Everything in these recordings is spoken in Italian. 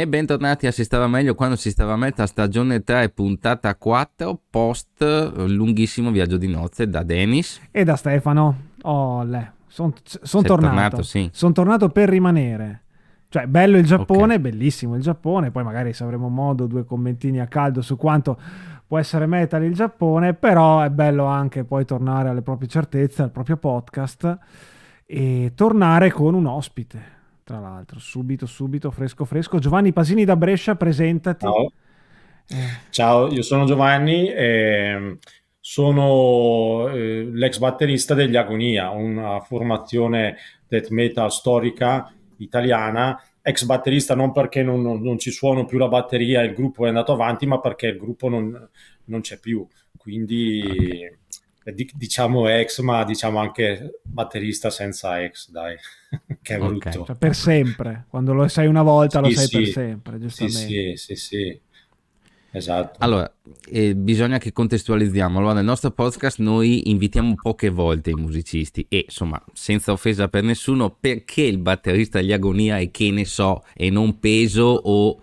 E bentornati a Si stava meglio quando si stava meglio, stagione 3, puntata 4, post lunghissimo viaggio di nozze da Denis. E da Stefano. Oh, sono son tornato. tornato sì. Sono tornato per rimanere. Cioè, bello il Giappone, okay. bellissimo il Giappone, poi magari se avremo modo due commentini a caldo su quanto può essere metal il Giappone, però è bello anche poi tornare alle proprie certezze, al proprio podcast e tornare con un ospite tra l'altro, subito, subito, fresco, fresco. Giovanni Pasini da Brescia, presentati. Ciao, eh. Ciao io sono Giovanni, e sono eh, l'ex batterista degli Agonia, una formazione death metal storica italiana. Ex batterista non perché non, non, non ci suono più la batteria, il gruppo è andato avanti, ma perché il gruppo non, non c'è più. Quindi diciamo ex, ma diciamo anche batterista senza ex, dai, che è brutto. Okay. Cioè per sempre, quando lo sai una volta sì, lo sai sì. per sempre, giustamente. Sì, sì, sì, sì. Esatto. Allora, eh, bisogna che contestualizziamo. Allora, nel nostro podcast noi invitiamo poche volte i musicisti e, insomma, senza offesa per nessuno, perché il batterista degli Agonia è che ne so, e non peso o...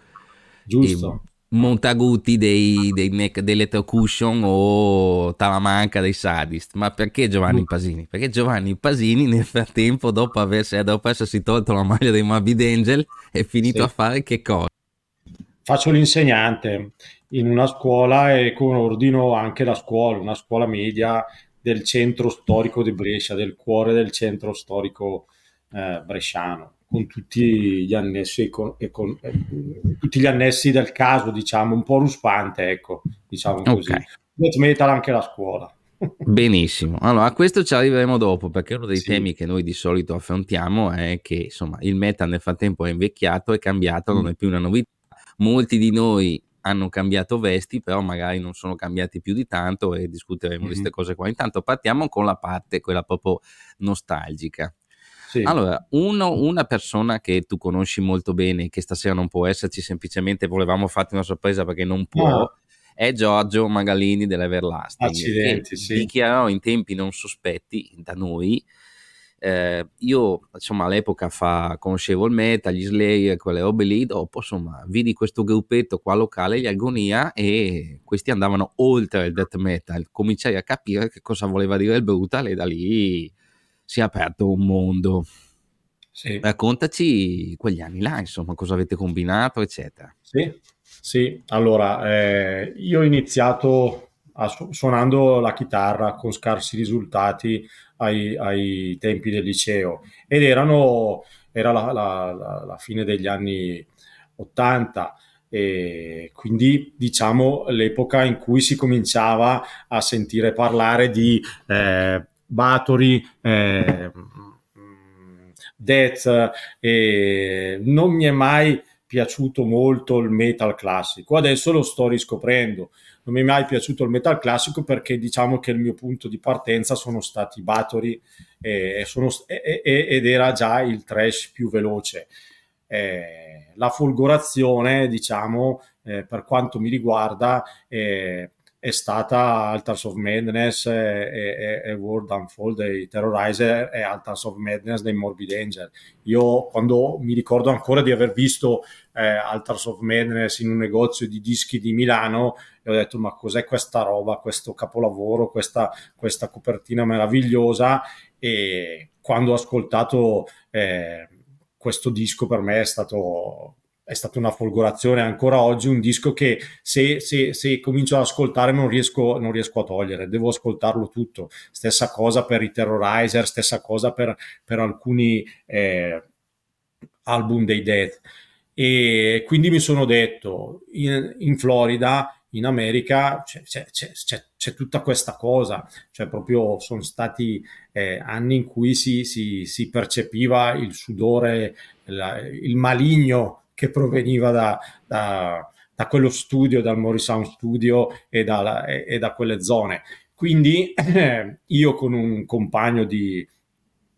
Giusto. Montaguti dei, dei neck, dell'Electrocution o Talamanca dei Sadist. Ma perché Giovanni Pasini? Perché Giovanni Pasini nel frattempo, dopo, aversi, dopo essersi tolto la maglia dei Morbid Angel, è finito sì. a fare che cosa? Faccio l'insegnante in una scuola e coordino anche la scuola, una scuola media del centro storico di Brescia, del cuore del centro storico eh, bresciano con tutti gli annessi e con, e con eh, tutti gli annessi del caso, diciamo, un po' ruspante, ecco, diciamo così. Okay. Metal anche la scuola. Benissimo, allora a questo ci arriveremo dopo perché uno dei sì. temi che noi di solito affrontiamo è che insomma il metal nel frattempo è invecchiato, è cambiato, mm. non è più una novità. Molti di noi hanno cambiato vesti, però magari non sono cambiati più di tanto e discuteremo mm-hmm. di queste cose qua. Intanto partiamo con la parte, quella proprio nostalgica. Sì. Allora, uno, una persona che tu conosci molto bene, che stasera non può esserci, semplicemente volevamo farti una sorpresa perché non può, no. è Giorgio Magalini dell'Everlasting. Accidenti, che sì. dichiarò in tempi non sospetti da noi. Eh, io insomma all'epoca fa, conoscevo il metal, gli Slayer, quelle robe lì, dopo insomma vidi questo gruppetto qua locale, gli Agonia e questi andavano oltre il death metal, cominciai a capire che cosa voleva dire il brutal e da lì si è aperto un mondo. Sì. Raccontaci quegli anni là, insomma, cosa avete combinato, eccetera. Sì, sì. allora eh, io ho iniziato su- suonando la chitarra con scarsi risultati ai, ai tempi del liceo ed erano, era la, la, la, la fine degli anni 80 e quindi diciamo l'epoca in cui si cominciava a sentire parlare di eh, Bathory, eh, Death, eh, non mi è mai piaciuto molto il metal classico. Adesso lo sto riscoprendo. Non mi è mai piaciuto il metal classico perché diciamo che il mio punto di partenza sono stati Bathory eh, sono, ed era già il trash più veloce. Eh, la folgorazione, diciamo, eh, per quanto mi riguarda, eh, è stata Altars of Madness e, e, e World Unfold dei Terrorizer e Altars of Madness dei Morbid Angel. Io quando mi ricordo ancora di aver visto eh, Altars of Madness in un negozio di dischi di Milano e ho detto ma cos'è questa roba, questo capolavoro, questa, questa copertina meravigliosa e quando ho ascoltato eh, questo disco per me è stato è stata una folgorazione ancora oggi, un disco che se, se, se comincio ad ascoltare non riesco, non riesco, a togliere, devo ascoltarlo tutto. Stessa cosa per i Terrorizer, stessa cosa per, per alcuni eh, album dei Death. E quindi mi sono detto, in, in Florida, in America, c'è, c'è, c'è, c'è, tutta questa cosa, cioè proprio sono stati eh, anni in cui si, si, si percepiva il sudore, la, il maligno che proveniva da, da, da quello studio, dal Morrisound Studio e da, e, e da quelle zone. Quindi eh, io con un compagno di,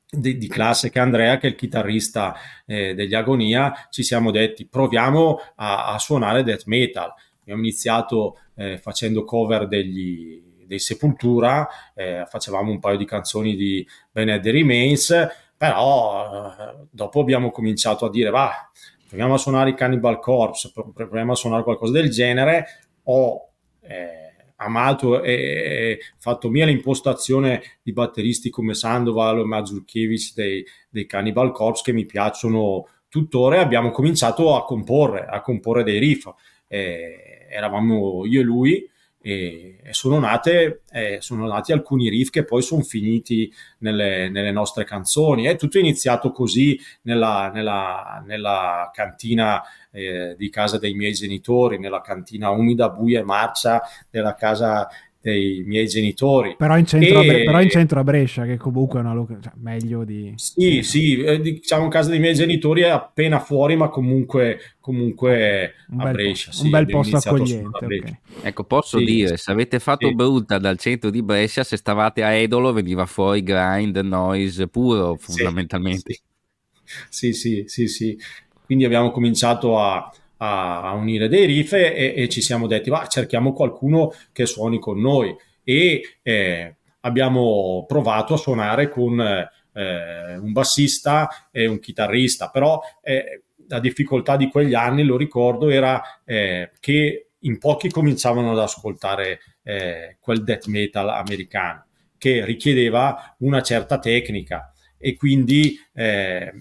di, di, classe che Andrea, che è il chitarrista eh, degli Agonia, ci siamo detti proviamo a, a suonare death metal. Abbiamo iniziato eh, facendo cover degli, dei Sepultura, eh, facevamo un paio di canzoni di Bened Remains, però eh, dopo abbiamo cominciato a dire va, proviamo a suonare i Cannibal Corpse, proviamo a suonare qualcosa del genere, ho eh, amato e fatto mia l'impostazione di batteristi come Sandoval o Mazurkiewicz dei, dei Cannibal Corpse che mi piacciono tuttora abbiamo cominciato a comporre, a comporre dei riff. Eh, eravamo io e lui e sono, nate, eh, sono nati alcuni riff che poi sono finiti nelle, nelle nostre canzoni. È tutto iniziato così nella, nella, nella cantina eh, di casa dei miei genitori, nella cantina umida, buia e marcia della casa dei miei genitori. Però in centro, e... a, però in centro a Brescia, che comunque è una loca- cioè, meglio di... Sì, sì, eh, diciamo casa dei miei genitori è appena fuori, ma comunque, comunque a Brescia. Po- sì, un bel posto accogliente. Okay. Ecco, posso sì, dire, se avete fatto sì. brutta dal centro di Brescia, se stavate a Edolo veniva fuori grind, noise puro, fondamentalmente. Sì, sì, sì, sì. Quindi abbiamo cominciato a a, a unire dei riff e, e, ci siamo detti, va, cerchiamo qualcuno che suoni con noi. E eh, abbiamo provato a suonare con eh, un bassista e un chitarrista, però eh, la difficoltà di quegli anni, lo ricordo, era eh, che in pochi cominciavano ad ascoltare eh, quel death metal americano che richiedeva una certa tecnica e quindi eh,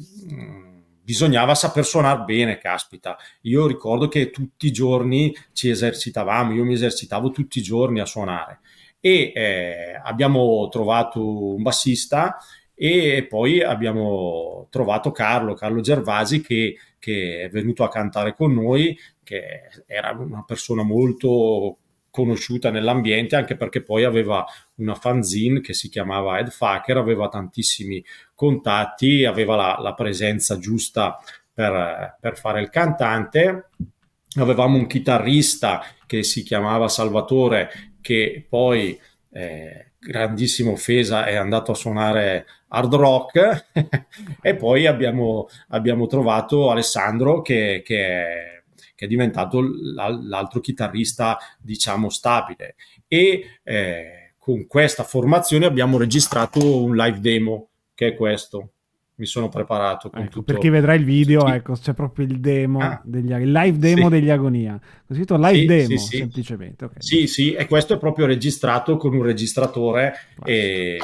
bisognava saper suonare bene, caspita. Io ricordo che tutti i giorni ci esercitavamo, io mi esercitavo tutti i giorni a suonare e eh, abbiamo trovato un bassista e poi abbiamo trovato Carlo, Carlo Gervasi che, che è venuto a cantare con noi, che era una persona molto conosciuta nell'ambiente anche perché poi aveva una fanzine che si chiamava Headfucker, aveva tantissimi contatti, aveva la, la presenza giusta per, per, fare il cantante. Avevamo un chitarrista che si chiamava Salvatore che poi eh, grandissima offesa è andato a suonare hard rock e poi abbiamo, abbiamo trovato Alessandro che, che è che è diventato l'altro chitarrista, diciamo, stabile. E eh, con questa formazione abbiamo registrato un live demo, che è questo. Mi sono preparato. Ecco, tutto... Per chi vedrà il video, sì. ecco, c'è proprio il demo, ah, degli, il live demo sì. degli Agonia. Ho scritto live sì, demo, semplicemente. Okay. Sì, sì, e questo è proprio registrato con un registratore e,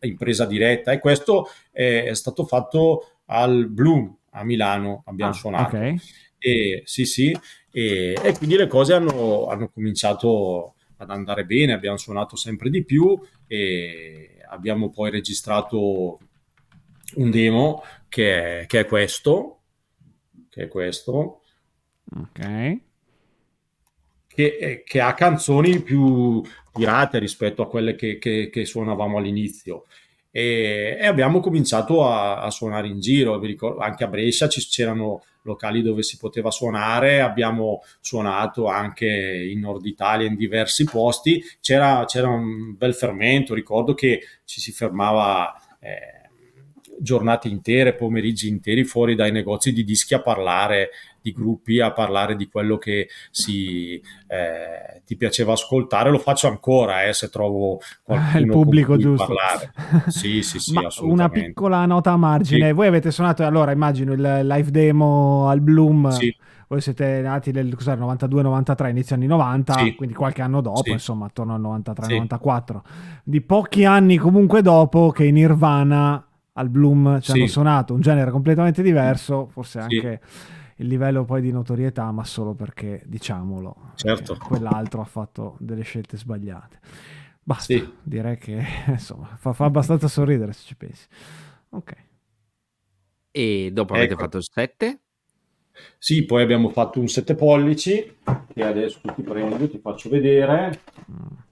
in presa diretta. E questo è stato fatto al Bloom a Milano, abbiamo ah, suonato. Okay. E, sì, sì, e, e, quindi le cose hanno, hanno, cominciato ad andare bene, abbiamo suonato sempre di più e abbiamo poi registrato un demo che è, che è questo, che è questo. Ok. Che, che, ha canzoni più pirate rispetto a quelle che, che, che suonavamo all'inizio. E, e, abbiamo cominciato a, a suonare in giro, ricordo, anche a Brescia ci, c'erano locali dove si poteva suonare, abbiamo suonato anche in Nord Italia in diversi posti, c'era, c'era un bel fermento, ricordo che ci si fermava... Eh, giornate intere, pomeriggi interi fuori dai negozi di dischi a parlare di gruppi, a parlare di quello che si, eh, ti piaceva ascoltare. Lo faccio ancora eh, se trovo qualcuno il pubblico giusto. parlare. Sì, sì, sì, una piccola nota a margine. Sì. Voi avete suonato, allora immagino il live demo al Bloom. Sì voi siete nati nel 92-93, inizio anni 90, sì. quindi qualche anno dopo, insomma, attorno al 93-94. Sì. Di pochi anni comunque dopo che in Nirvana al Bloom ci hanno suonato un genere completamente diverso, forse anche. Il livello poi di notorietà, ma solo perché, diciamolo, certo. quell'altro ha fatto delle scelte sbagliate. Basta, sì. direi che insomma fa, fa, abbastanza sorridere se ci pensi. Ok. E dopo ecco. avete fatto il 7? Sì, poi abbiamo fatto un 7 pollici, che adesso ti prendo, ti faccio vedere. Mm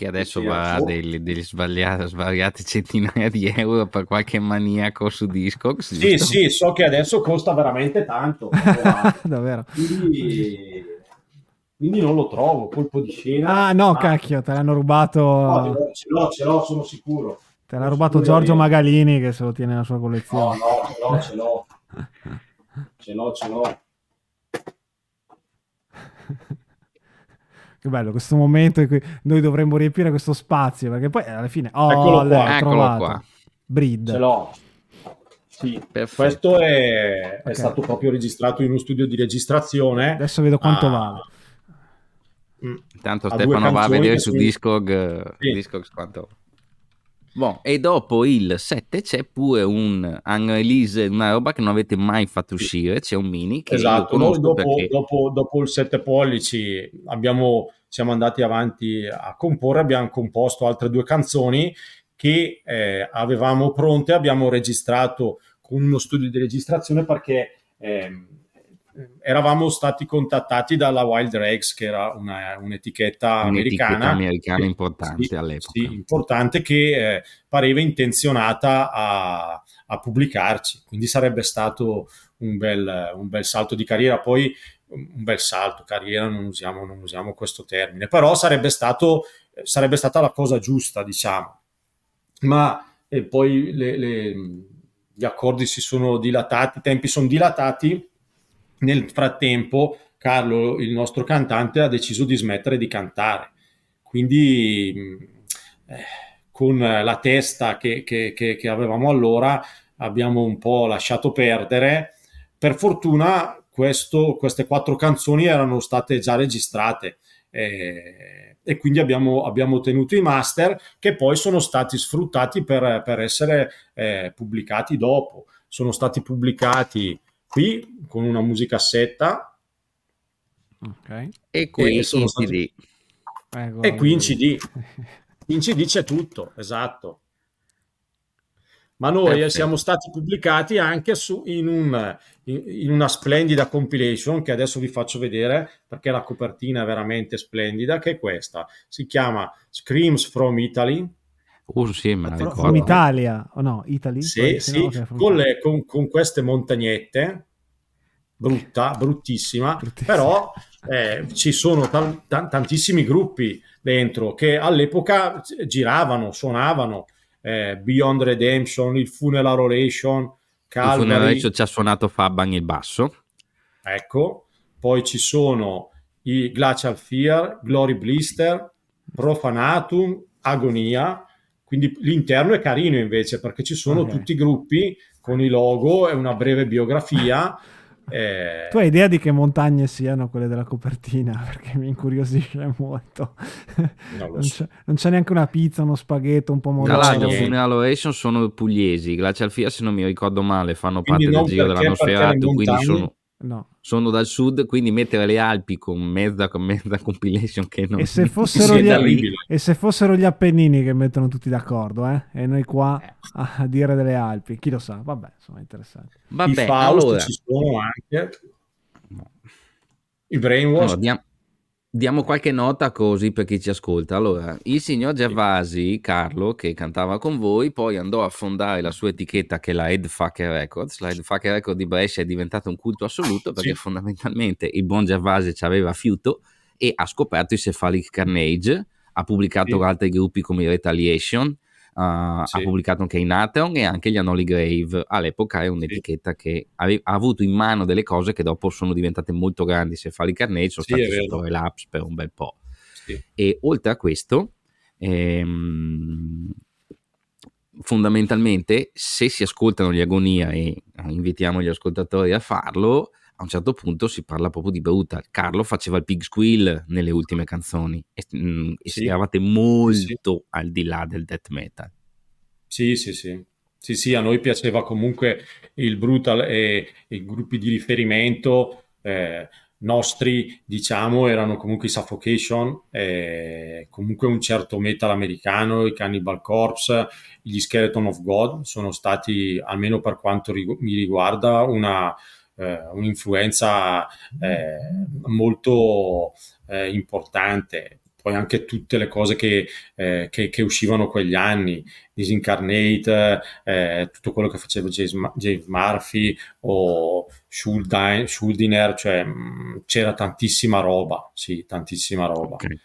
che adesso va a degli, degli svariati, centinaia di euro per qualche maniaco su Discogs. Sì, giusto? sì, so che adesso costa veramente tanto. Davvero. Quindi, quindi, non lo trovo, colpo di scena. Ah no, ah. cacchio, te l'hanno rubato... No, ce l'ho, ce l'ho, sono sicuro. Te l'ha rubato Giorgio Magalini che se lo tiene nella sua collezione. No, no, ce l'ho, ce l'ho. ce l'ho, ce l'ho. Che bello questo momento in cui noi dovremmo riempire questo spazio, perché poi alla fine... Oh, eccolo qua, eccolo qua. Breed. Ce l'ho. Sì, Perfetto. questo è, okay. è, stato proprio registrato in uno studio di registrazione. Adesso vedo quanto ah, vale. Intanto Stefano va a vedere su Discog, sì. Discog quanto Bon, e dopo il 7 c'è pure un unrelease, una roba che non avete mai fatto uscire, c'è un mini che esatto, noi dopo, perché... dopo, dopo, il 7 pollici abbiamo, siamo andati avanti a comporre, abbiamo composto altre due canzoni che eh, avevamo pronte, abbiamo registrato con uno studio di registrazione perché eh, eravamo stati contattati dalla Wild Regs, che era una, un'etichetta, un'etichetta americana, americana importante sì, all'epoca. Sì, importante che eh, pareva intenzionata a, a, pubblicarci, quindi sarebbe stato un bel, un bel, salto di carriera. Poi un bel salto, carriera non usiamo, non usiamo questo termine, però sarebbe, stato, sarebbe stata la cosa giusta, diciamo. Ma e poi le, le, gli accordi si sono dilatati, i tempi sono dilatati nel frattempo, Carlo, il nostro cantante, ha deciso di smettere di cantare. Quindi, eh, con la testa che, che, che, che, avevamo allora, abbiamo un po' lasciato perdere. Per fortuna, questo, queste quattro canzoni erano state già registrate. Eh, e quindi abbiamo, abbiamo, ottenuto i master che poi sono stati sfruttati per, per essere eh, pubblicati dopo. Sono stati pubblicati qui con una musicassetta okay. e qui e in CD. Ecco. E qui in CD. In CD c'è tutto, esatto. Ma noi Perfetto. siamo stati pubblicati anche su, in, un, in, in, una splendida compilation che adesso vi faccio vedere perché la copertina è veramente splendida, che è questa. Si chiama Screams from Italy Uh, sì, me la ricordo. From Italia, o no, Italy? Sì, sì, no, con, le, con, con, queste montagnette, brutta, bruttissima, bruttissima. però eh, ci sono t- t- tantissimi gruppi dentro che all'epoca giravano, suonavano, eh, Beyond Redemption, il Funeral Oration, Calvary. Il Funeral Oration ci ha suonato Faban il basso. Ecco, poi ci sono i Glacial Fear, Glory Blister, Profanatum, Agonia, quindi l'interno è carino invece perché ci sono okay. tutti i gruppi con i logo e una breve biografia. Eh... Tu hai idea di che montagne siano quelle della copertina? Perché mi incuriosisce molto. Non, so. c'è, non, c'è, neanche una pizza, uno spaghetto, un pomodoro. Galagno, Funeral Oration sono pugliesi, Glacial Fia se non mi ricordo male fanno quindi parte del giro della Nosferatu, quindi sono No. Sono dal sud, quindi mettere le Alpi con mezza, con mezza compilation che non e se fossero, gli, e se fossero gli Appennini che mettono tutti d'accordo, eh? E noi qua eh. a dire delle Alpi, chi lo sa? Vabbè, insomma, interessante. Vabbè, I Faust allora... ci sono anche. No. I Brainwash. Allora, diamo, Diamo qualche nota così per chi ci ascolta. Allora, il signor Gervasi, Carlo, che cantava con voi, poi andò a fondare la sua etichetta che è la Headfucker Records. La Headfucker Records di Brescia è diventata un culto assoluto perché sì. fondamentalmente il buon Gervasi ci aveva fiuto e ha scoperto i Cephalic Carnage, ha pubblicato sì. altri gruppi come Retaliation, Uh, sì. ha pubblicato anche in Atheon e anche gli Anoli Grave. All'epoca è un'etichetta sì. che ave- ha avuto in mano delle cose che dopo sono diventate molto grandi. Se fa Carnage sono sì, stati sotto relapse per un bel po'. E oltre a questo, ehm, fondamentalmente, se si ascoltano gli Agonia e invitiamo gli ascoltatori a farlo, a un certo punto si parla proprio di brutal. Carlo faceva il pig squeal nelle ultime canzoni e, mm, e sì. eravate molto sì. al di là del death metal. Sì, sì, sì. Sì, sì, a noi piaceva comunque il brutal e i gruppi di riferimento eh, nostri, diciamo, erano comunque i Suffocation, eh, comunque un certo metal americano, i Cannibal Corpse, gli Skeleton of God, sono stati, almeno per quanto rig- mi riguarda, una, un'influenza eh, molto eh, importante. Poi anche tutte le cose che, eh, che, che uscivano quegli anni, Disincarnate, eh, tutto quello che faceva James, James Murphy o Schuldiner, Schuldiner cioè mh, mm, c'era tantissima roba, sì, tantissima roba. Okay.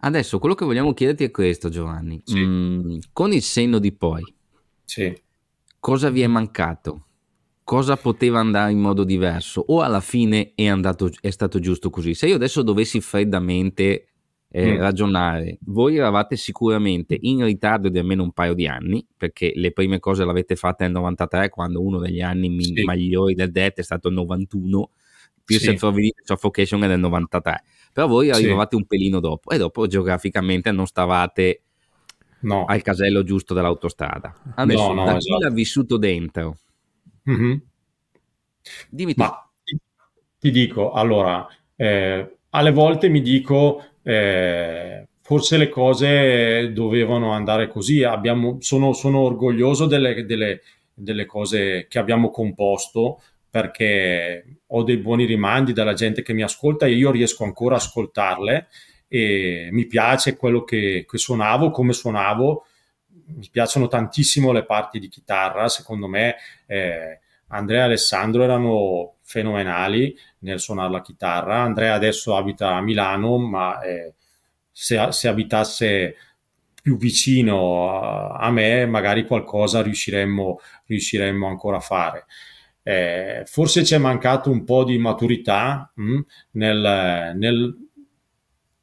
Adesso quello che vogliamo chiederti è questo, Giovanni. Sì. Mm, con il senno di poi, sì. cosa vi è mancato? Cosa poteva andare in modo diverso o alla fine è, andato, è stato giusto così? Se io adesso dovessi freddamente eh, mm. ragionare. Voi eravate sicuramente in ritardo di almeno un paio di anni, perché le prime cose l'avete fatte nel 93, quando uno degli anni sì. migliori del DET è stato il 91, più sì. Of Suffocation è del 93. Però voi arrivavate sì. un pelino dopo e dopo geograficamente non stavate no. al casello giusto dell'autostrada. Adesso, no, no, da chi esatto. l'ha vissuto dentro? Mm-hmm. Dimmi. Ma ti, ti dico, allora, eh, alle volte mi dico eh, forse le cose dovevano andare così. Abbiamo, sono, sono, orgoglioso delle, delle, delle, cose che abbiamo composto perché ho dei buoni rimandi dalla gente che mi ascolta e io riesco ancora a ascoltarle e mi piace quello che, che suonavo, come suonavo. Mi piacciono tantissimo le parti di chitarra, secondo me eh, Andrea e Alessandro erano fenomenali nel suonare la chitarra. Andrea adesso abita a Milano, ma eh, se, se, abitasse più vicino a, me, magari qualcosa riusciremmo, riusciremmo ancora a fare. Eh, forse ci è mancato un po' di maturità mh, mm, nel,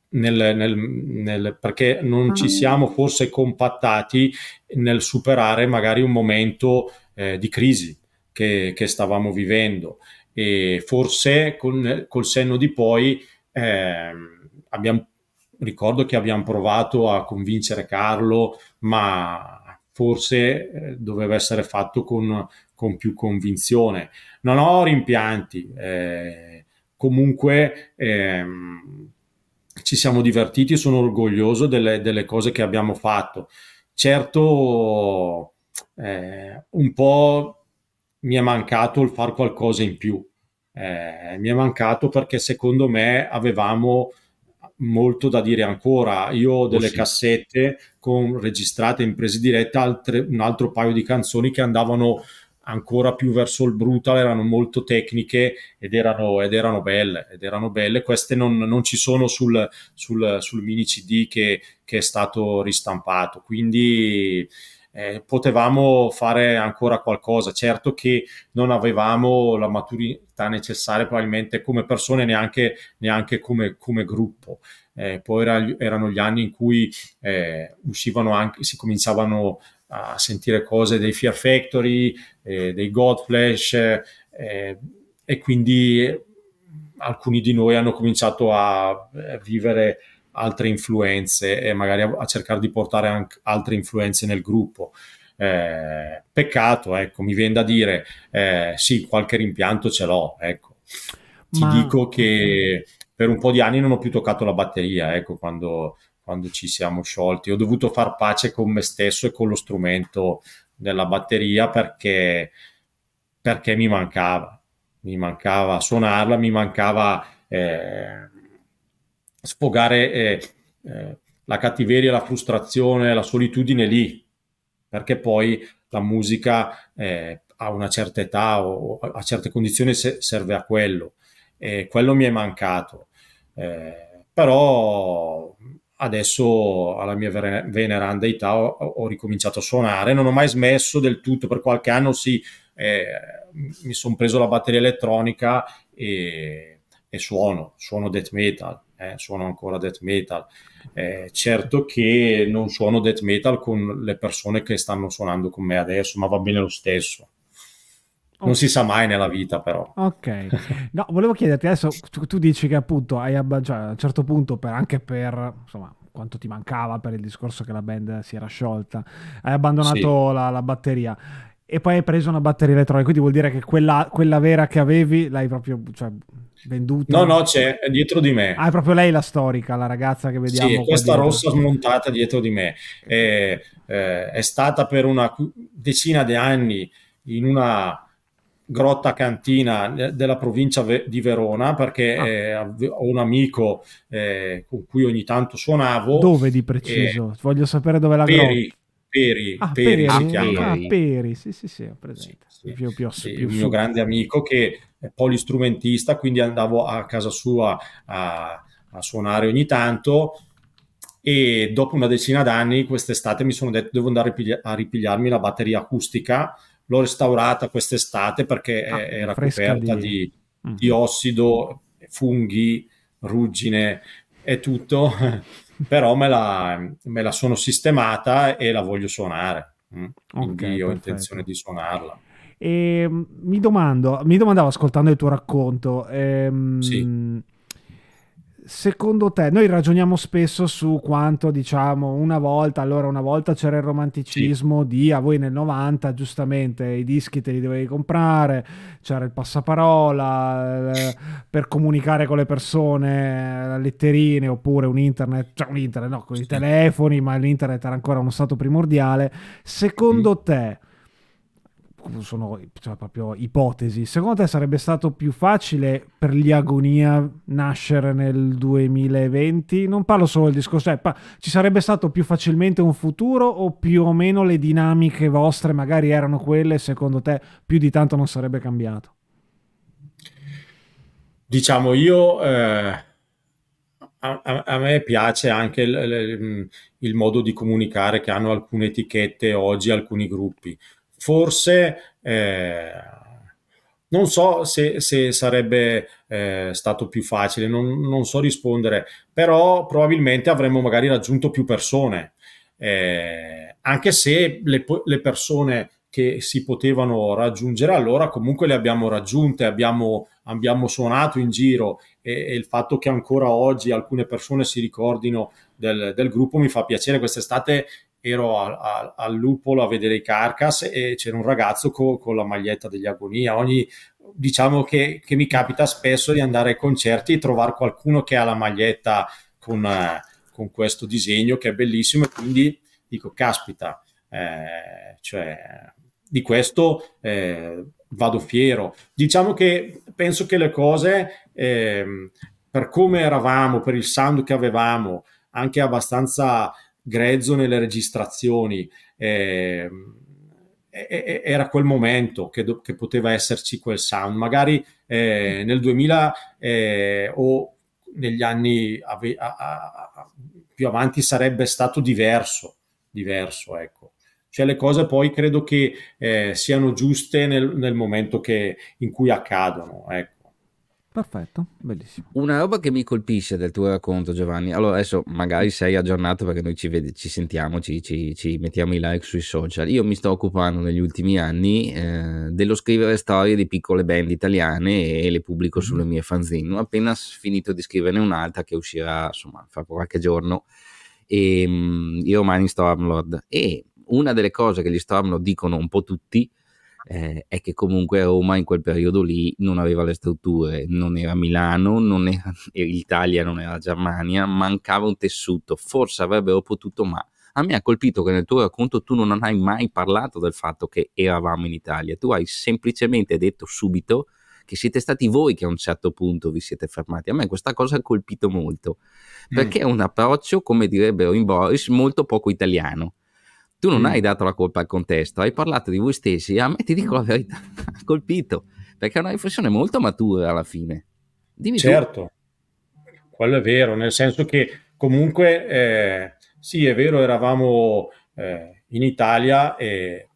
nel, nel, nel, perché non ci ah. siamo forse compattati nel superare magari un momento eh, di crisi che, che stavamo vivendo e forse con, col senno di poi eh, abbiamo, ricordo che abbiamo provato a convincere Carlo, ma forse eh, doveva essere fatto con, con, più convinzione. Non ho rimpianti, eh, comunque ehm, ci siamo divertiti, sono orgoglioso delle, delle cose che abbiamo fatto. Certo, eh, un po' mi è mancato il far qualcosa in più. Eh, mi è mancato perché secondo me avevamo molto da dire ancora. Io ho delle oh, sì. cassette con, registrate in prese dirette, altre, un altro paio di canzoni che andavano ancora più verso il brutal, erano molto tecniche ed erano, ed erano belle. Ed erano belle. Queste non, non ci sono sul, sul, sul mini CD che, che, è stato ristampato. Quindi eh, potevamo fare ancora qualcosa. Certo che non avevamo la maturità necessaria probabilmente come persone, neanche, neanche come, come gruppo. Eh, poi era, erano gli anni in cui eh, uscivano anche, si cominciavano a sentire cose dei Fear Factory, eh, dei Godflash eh, e quindi alcuni di noi hanno cominciato a eh, vivere altre influenze e magari a, a cercare di portare anche altre influenze nel gruppo. Eh, peccato, ecco, mi viene da dire, eh, sì, qualche rimpianto ce l'ho, ecco. Ti Ma... dico che per un po' di anni non ho più toccato la batteria, ecco, quando, quando ci siamo sciolti. Ho dovuto far pace con me stesso e con lo strumento della batteria perché, perché mi mancava, mi mancava suonarla, mi mancava... Eh, sfogare eh, eh, la cattiveria, la frustrazione, la solitudine lì, perché poi la musica eh, a una certa età o a certe condizioni serve a quello. E quello mi è mancato. Eh, però adesso alla mia veneranda età ho, ho, ricominciato a suonare, non ho mai smesso del tutto, per qualche anno sì, eh, mi sono preso la batteria elettronica e, e suono, suono death metal eh, suono ancora death metal. Eh, certo che non suono death metal con le persone che stanno suonando con me adesso, ma va bene lo stesso. Non si sa mai nella vita, però. Ok. No, volevo chiederti adesso, tu, tu dici che appunto hai abba- cioè, a un certo punto, per, anche per insomma, quanto ti mancava per il discorso che la band si era sciolta, hai abbandonato sì. la, la, batteria e poi hai preso una batteria elettronica, quindi vuol dire che quella, quella vera che avevi l'hai proprio cioè, venduta? No, no, c'è dietro di me. Ah, è proprio lei la storica, la ragazza che vediamo. Sì, questa rossa smontata dietro di me. È, eh, è stata per una decina di anni in una grotta cantina della provincia di Verona perché ah. eh, ho un amico eh, con cui ogni tanto suonavo. Dove di preciso? Voglio sapere dove la Peri, grotta. Peri, ah, Peri, Peri, si chiama. Ah, Peri, sì, sì, sì, ho presente. Sì, sì. Più, più, sì, più il mio grande amico che polistrumentista, quindi andavo a casa sua a, a suonare ogni tanto e dopo una decina d'anni quest'estate mi sono detto devo andare a ripigliarmi la batteria acustica l'ho restaurata quest'estate perché ah, era coperta di, di, mm. di, ossido, funghi, ruggine è tutto, però me la, me la, sono sistemata e la voglio suonare. Mm? Quindi okay, ho perfetto. intenzione di suonarla. E, ehm, mi domando, mi domandavo ascoltando il tuo racconto, ehm, sì secondo te, noi ragioniamo spesso su quanto diciamo una volta, allora una volta c'era il romanticismo sì. di a voi nel 90, giustamente i dischi te li dovevi comprare, c'era il passaparola eh, per comunicare con le persone, letterine oppure un internet, cioè un internet, no, con i telefoni, ma l'internet era ancora uno stato primordiale. Secondo mm. te sono cioè, proprio ipotesi. Secondo te sarebbe stato più facile per gli Agonia nascere nel 2020? Non parlo solo del discorso, cioè, ci sarebbe stato più facilmente un futuro o più o meno le dinamiche vostre magari erano quelle, secondo te più di tanto non sarebbe cambiato? Diciamo io... Eh... A, a, a, me piace anche il, il, il, modo di comunicare che hanno alcune etichette oggi, alcuni gruppi forse eh, non so se, se sarebbe eh, stato più facile, non, non, so rispondere, però probabilmente avremmo magari raggiunto più persone, eh, anche se le, le, persone che si potevano raggiungere allora comunque le abbiamo raggiunte, abbiamo, abbiamo suonato in giro e, e, il fatto che ancora oggi alcune persone si ricordino del, del gruppo mi fa piacere. Quest'estate ero al Lupolo a vedere i Carcass e c'era un ragazzo co, con la maglietta degli Agonia. Ogni, diciamo che, che, mi capita spesso di andare ai concerti e trovare qualcuno che ha la maglietta con, eh, con questo disegno che è bellissimo e quindi dico, caspita, eh, cioè, di questo eh, vado fiero. Diciamo che penso che le cose, eh, per come eravamo, per il sound che avevamo, anche abbastanza grezzo nelle registrazioni. Eh, era quel momento che, do, che, poteva esserci quel sound. Magari eh, nel 2000 eh, o negli anni ave, a, a, più avanti sarebbe stato diverso, diverso, ecco. Cioè le cose poi credo che eh, siano giuste nel, nel momento che, in cui accadono, ecco. Perfetto, bellissimo. Una roba che mi colpisce del tuo racconto, Giovanni. Allora, adesso magari sei aggiornato perché noi ci, vede, ci sentiamo, ci, ci, ci, mettiamo i like sui social. Io mi sto occupando negli ultimi anni eh, dello scrivere storie di piccole band italiane e le pubblico mm-hmm. sulle mie fanzine. Ho appena finito di scriverne un'altra che uscirà, insomma, fra qualche giorno. E, um, I romani Stormlord. E una delle cose che gli Stormlord dicono un po' tutti eh, è che comunque Roma in quel periodo lì non aveva le strutture, non era Milano, non era l'Italia, non era Germania, mancava un tessuto, forse avrebbero potuto, ma a me ha colpito che nel tuo racconto tu non hai mai parlato del fatto che eravamo in Italia, tu hai semplicemente detto subito che siete stati voi che a un certo punto vi siete fermati. A me questa cosa ha colpito molto, perché mm. è un approccio, come direbbero in Boris, molto poco italiano tu non mm. hai dato la colpa al contesto, hai parlato di voi stessi. A me ti dico la verità, ha colpito perché è una riflessione molto matura alla fine. Dimmi certo, tu. quello è vero, nel senso che comunque eh, sì, è vero, eravamo eh, in Italia e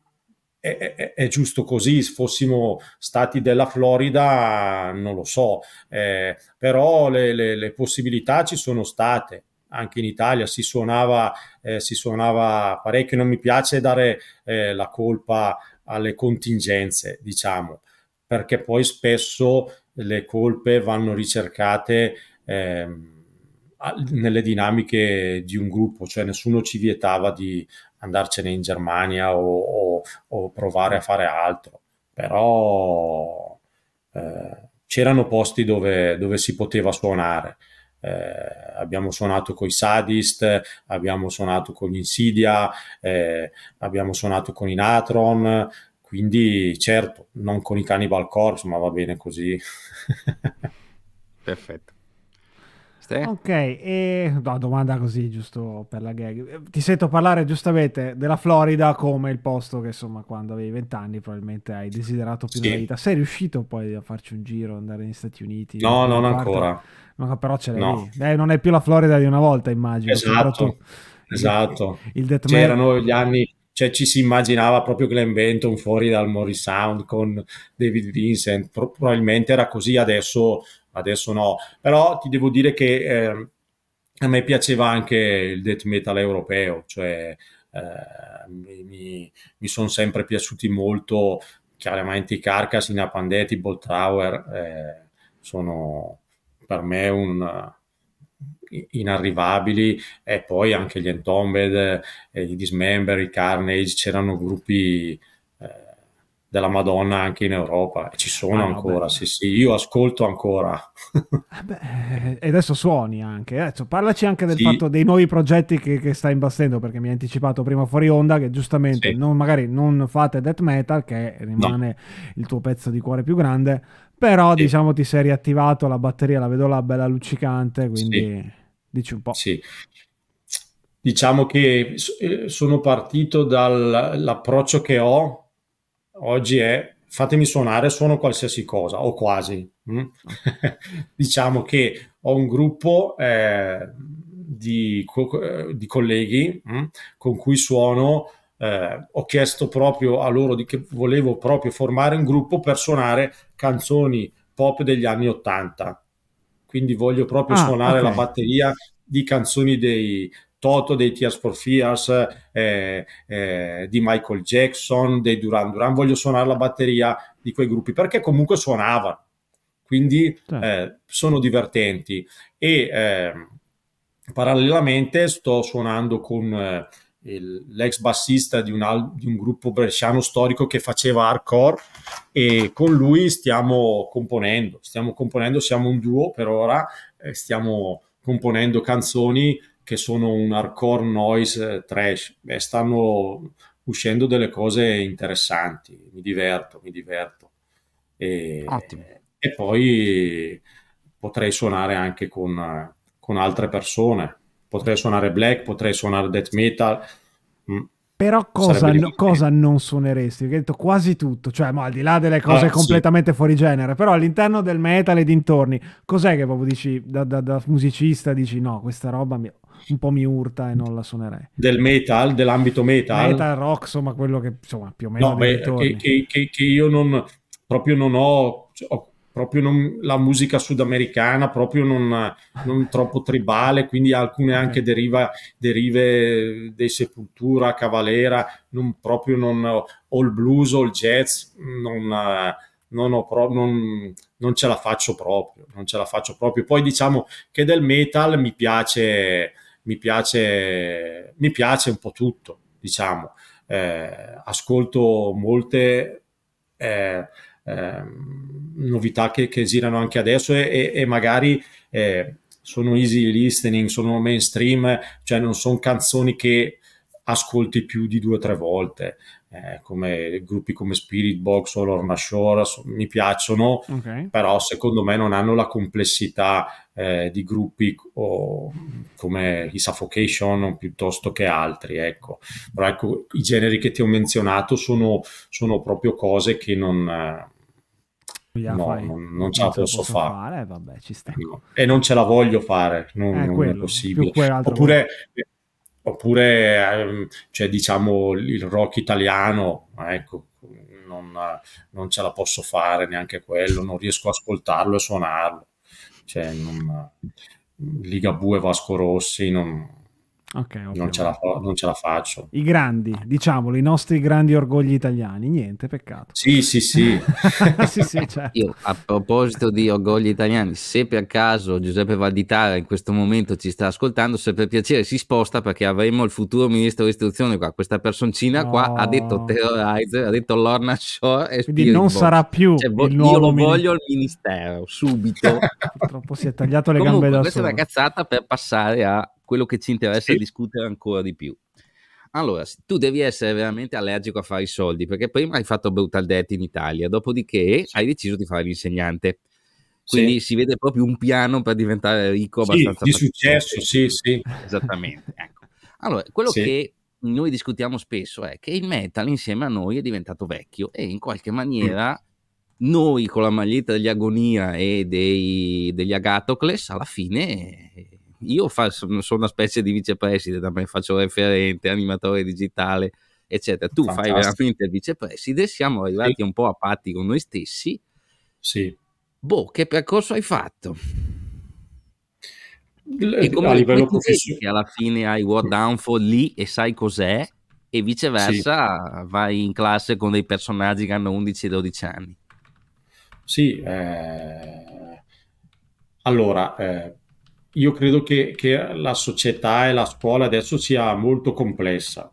è, è, è, giusto così, se fossimo stati della Florida non lo so, eh, però le, le, le possibilità ci sono state anche in Italia si suonava, eh, si suonava parecchio, non mi piace dare eh, la colpa alle contingenze, diciamo, perché poi spesso le colpe vanno ricercate eh, nelle dinamiche di un gruppo, cioè nessuno ci vietava di andarcene in Germania o, o, o provare a fare altro, però eh, c'erano posti dove, dove si poteva suonare eh, abbiamo suonato con i Sadist, abbiamo suonato con gli Insidia, eh, abbiamo suonato con i Natron, quindi certo, non con i Cannibal Corpse, ma va bene così. Perfetto. Ste? Ok, e no, domanda così giusto per la gag. Ti sento parlare giustamente della Florida come il posto che insomma quando avevi vent'anni probabilmente hai desiderato più sì. nella vita. Sei riuscito poi a farci un giro, andare negli Stati Uniti? No, non parte? ancora. No, però ce l'hai no. eh, non è più la Florida di una volta, immagino. Esatto, esatto. Il, il C'erano gli anni, cioè ci si immaginava proprio Glenn Benton fuori dal Morris Sound con David Vincent, Pro- probabilmente era così, adesso, adesso no. Però ti devo dire che eh, a me piaceva anche il death metal europeo, cioè eh, mi, mi sono sempre piaciuti molto, chiaramente i Carcass, i Napandeti, i Bolt Tower, eh, sono per me un inarrivabili e poi anche gli Entombed, eh, i Dismember, i Carnage, c'erano gruppi della Madonna anche in Europa ci sono ah, ancora, sì sì, io ascolto ancora. eh beh, e adesso suoni anche, adesso parlaci anche del sì. fatto dei nuovi progetti che, che, stai imbastendo perché mi hai anticipato prima fuori onda che giustamente sì. non, magari non fate death metal che rimane no. il tuo pezzo di cuore più grande, però sì. diciamo ti sei riattivato, la batteria la vedo là bella luccicante, quindi dici un po'. Sì. Diciamo che eh, sono partito dall'approccio che ho oggi è fatemi suonare, suono qualsiasi cosa o quasi. Mm? diciamo che ho un gruppo eh, di, co- di, colleghi mm? con cui suono. Eh, ho chiesto proprio a loro di che volevo proprio formare un gruppo per suonare canzoni pop degli anni 80. Quindi voglio proprio ah, suonare okay. la batteria di canzoni dei, Toto dei Tears for Fears, eh, eh, di Michael Jackson, dei Duran Duran, voglio suonare la batteria di quei gruppi perché comunque suonavano, quindi eh, sono divertenti. E ehm, parallelamente sto suonando con eh, il, l'ex bassista di un, di un, gruppo bresciano storico che faceva hardcore e con lui stiamo componendo, stiamo componendo, siamo un duo per ora, stiamo componendo canzoni che sono un hardcore noise trash. Beh, stanno uscendo delle cose interessanti, mi diverto, mi diverto. E, e poi potrei suonare anche con, con, altre persone, potrei suonare black, potrei suonare death metal. Mm. Però cosa, no, cosa, non suoneresti? Perché hai detto quasi tutto, cioè ma al di là delle cose ah, completamente sì. fuori genere, però all'interno del metal e dintorni, cos'è che proprio dici da, da, da musicista, dici no, questa roba mi un po' mi urta e non la suonerei. Del metal, dell'ambito metal? Metal, rock, insomma, quello che insomma più o meno... No, beh, che, che, che, che, io non, proprio non ho, ho proprio non, la musica sudamericana, proprio non, non troppo tribale, quindi alcune anche deriva, derive dei Sepultura, Cavalera, non, proprio non, o il blues o il jazz, non non, pro- non, non, ce la faccio proprio, non ce la faccio proprio. Poi diciamo che del metal mi piace, mi piace, mi piace un po' tutto, diciamo. Eh, ascolto molte eh, eh, novità che, che, girano anche adesso e, e magari eh, sono easy listening, sono mainstream, cioè non sono canzoni che ascolti più di due o tre volte eh, come gruppi come Spirit Box o Lorna Shore mi piacciono, okay. però secondo me non hanno la complessità eh, di gruppi o, come i Suffocation piuttosto che altri. Ecco. Però ecco, i generi che ti ho menzionato sono, sono proprio cose che non... Eh, no, non, non, ce la posso, posso fare, fare vabbè, no. e non ce la voglio fare, non, eh, non è possibile. Oppure, oppure ehm, cioè, diciamo il rock italiano, ecco, non, non, ce la posso fare neanche quello, non riesco a ascoltarlo e suonarlo. Cioè, non, Ligabue Vasco Rossi non, Okay, non, ce la, non, ce la, faccio. I grandi, diciamolo, i nostri grandi orgogli italiani, niente, peccato. Sì, sì, sì. sì, sì certo. Io, a proposito di orgogli italiani, se per caso Giuseppe Valditara in questo momento ci sta ascoltando, se per piacere si sposta perché avremo il futuro ministro dell'istruzione qua, questa personcina no. qua ha detto Terrorizer, ha detto Lorna Shore e Quindi non Box. sarà più cioè, il Io lo voglio al ministero, subito. Purtroppo si è tagliato le Comunque, gambe da questa solo. questa è una cazzata per passare a quello che ci interessa sì. discutere ancora di più. Allora, tu devi essere veramente allergico a fare i soldi, perché prima hai fatto Brutal Death in Italia, dopodiché sì. hai deciso di fare l'insegnante. Quindi sì. si vede proprio un piano per diventare ricco abbastanza. Sì, di successo, sì, sì. Esattamente. Ecco. Allora, quello che noi discutiamo spesso è che il metal insieme a noi è diventato vecchio e in qualche maniera mm. noi con la maglietta degli Agonia e dei, degli Agatocles alla fine io fa, sono una specie di vicepresidente, da me faccio referente, animatore digitale, eccetera. Tu Fantastico. fai veramente il vicepresidente, siamo arrivati sì. un po' a patti con noi stessi. Sì. Boh, che percorso hai fatto? e come a livello professionale che alla fine hai What Downfall lì e sai cos'è e viceversa sì. vai in classe con dei personaggi che hanno 11-12 anni sì eh... allora eh, io credo che, che, la società e la scuola adesso sia molto complessa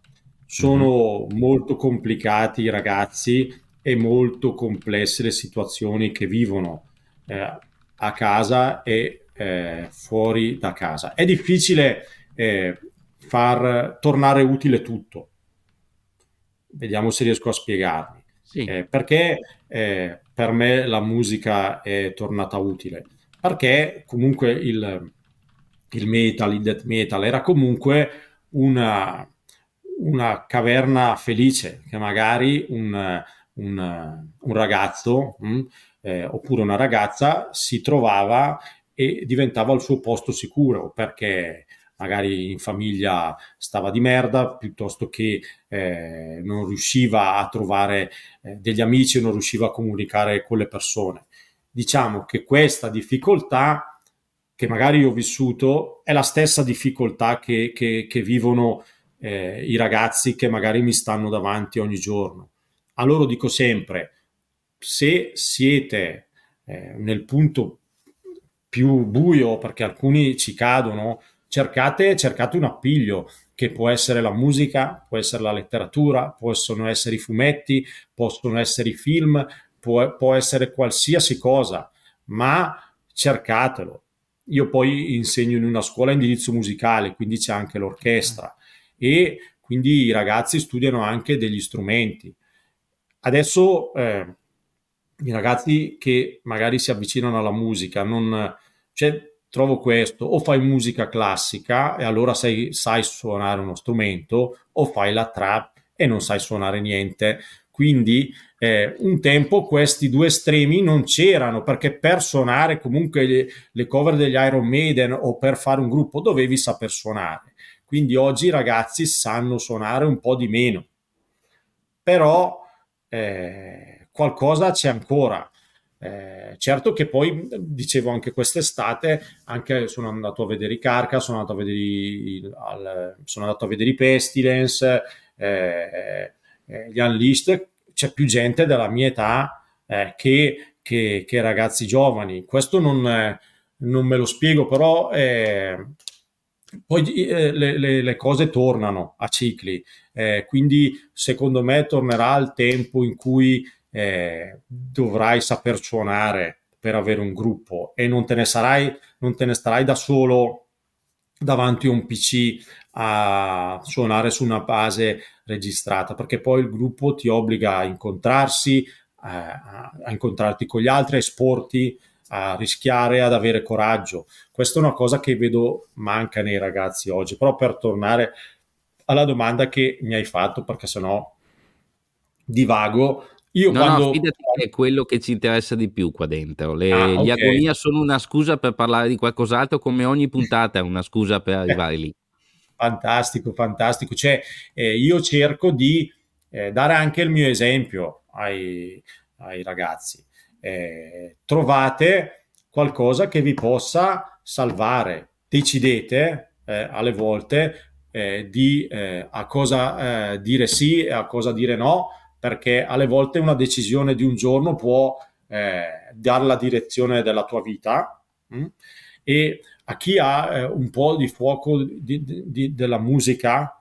sono mm-hmm. molto complicati i ragazzi e molto complesse le situazioni che vivono eh, a casa e eh, fuori da casa. È difficile eh, far tornare utile tutto. Vediamo se riesco a spiegarmi. Sì. Eh, perché eh, per me la musica è tornata utile? Perché comunque il, il metal, il death metal era comunque una, una caverna felice che magari un, un, un ragazzo mh, mm, eh, oppure una ragazza si trovava e diventava il suo posto sicuro perché magari in famiglia stava di merda piuttosto che eh, non riusciva a trovare eh, degli amici non riusciva a comunicare con le persone. Diciamo che questa difficoltà che magari ho vissuto è la stessa difficoltà che, che, che vivono eh, i ragazzi che magari mi stanno davanti ogni giorno. A loro dico sempre, se siete eh, nel punto più buio, perché alcuni ci cadono, cercate, cercate un appiglio che può essere la musica, può essere la letteratura, possono essere i fumetti, possono essere i film, può, può essere qualsiasi cosa, ma cercatelo. Io poi insegno in una scuola indirizzo musicale, quindi c'è anche l'orchestra e quindi i ragazzi studiano anche degli strumenti. Adesso eh, i ragazzi che magari si avvicinano alla musica, non, cioè, trovo questo, o fai musica classica e allora sai, sai suonare uno strumento, o fai la trap e non sai suonare niente. Quindi eh, un tempo questi due estremi non c'erano perché per suonare comunque le, le, cover degli Iron Maiden o per fare un gruppo dovevi saper suonare. Quindi oggi i ragazzi sanno suonare un po' di meno. Però eh, qualcosa c'è ancora. Eh, certo che poi, dicevo anche quest'estate, anche sono andato a vedere i Carca, sono andato a vedere i, al, sono andato a vedere i Pestilence, eh, eh, gli Unleashed, c'è più gente della mia età eh, che, che, che, ragazzi giovani. Questo non, non me lo spiego, però eh, poi eh, le, le, le, cose tornano a cicli, eh, quindi secondo me tornerà il tempo in cui eh, dovrai saper suonare per avere un gruppo e non te ne sarai, non te ne starai da solo davanti a un PC a suonare su una base registrata, perché poi il gruppo ti obbliga a incontrarsi, a, a incontrarti con gli altri, a esporti, a rischiare, ad avere coraggio. Questa è una cosa che vedo manca nei ragazzi oggi, però per tornare alla domanda che mi hai fatto, perché sennò divago, io no, quando... no, fidati che è quello che ci interessa di più qua dentro. Le, ah, okay. Gli agonia sono una scusa per parlare di qualcos'altro, come ogni puntata è una scusa per arrivare lì. fantastico, fantastico. Cioè, eh, io cerco di eh, dare anche il mio esempio ai, ai ragazzi. Eh, trovate qualcosa che vi possa salvare. Decidete eh, alle volte eh, di eh, a cosa dire sì e a cosa dire no perché alle volte una decisione di un giorno può eh, dare la direzione della tua vita mh? Mm? e a chi ha eh, un po' di fuoco di, di, della musica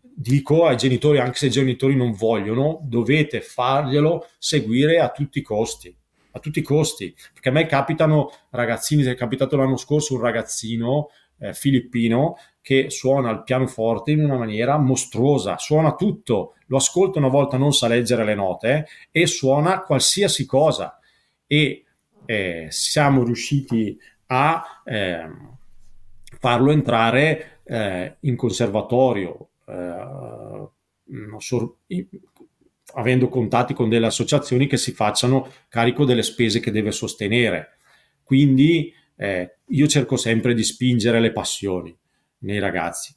dico ai genitori anche se i genitori non vogliono dovete farglielo seguire a tutti i costi a tutti i costi perché a me capitano ragazzini è capitato l'anno scorso un ragazzino eh, filippino che suona il pianoforte in una maniera mostruosa, suona tutto, lo ascolta una volta, non sa leggere le note e suona qualsiasi cosa. E eh, siamo riusciti a eh, farlo entrare eh, in conservatorio, eh, so, avendo contatti con delle associazioni che si facciano carico delle spese che deve sostenere. Quindi eh, io cerco sempre di spingere le passioni nei ragazzi,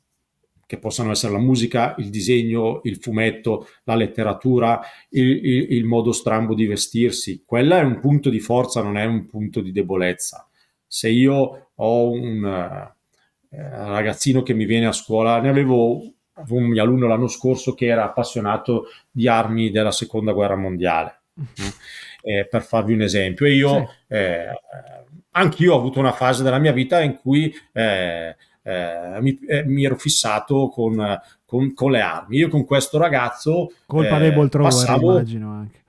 che possano essere la musica, il disegno, il fumetto, la letteratura, il, il, il modo strambo di vestirsi. Quella è un punto di forza, non è un punto di debolezza. Se io ho un, ragazzino che mi viene a scuola, ne avevo, avevo un mio alunno l'anno scorso che era appassionato di armi della seconda guerra mondiale, mm-hmm. eh, per farvi un esempio. E io, sì. eh, anch'io ho avuto una fase della mia vita in cui eh, eh mi, eh, mi, ero fissato con, con, con, le armi. Io con questo ragazzo... Colpa dei Bolt passavo... immagino anche.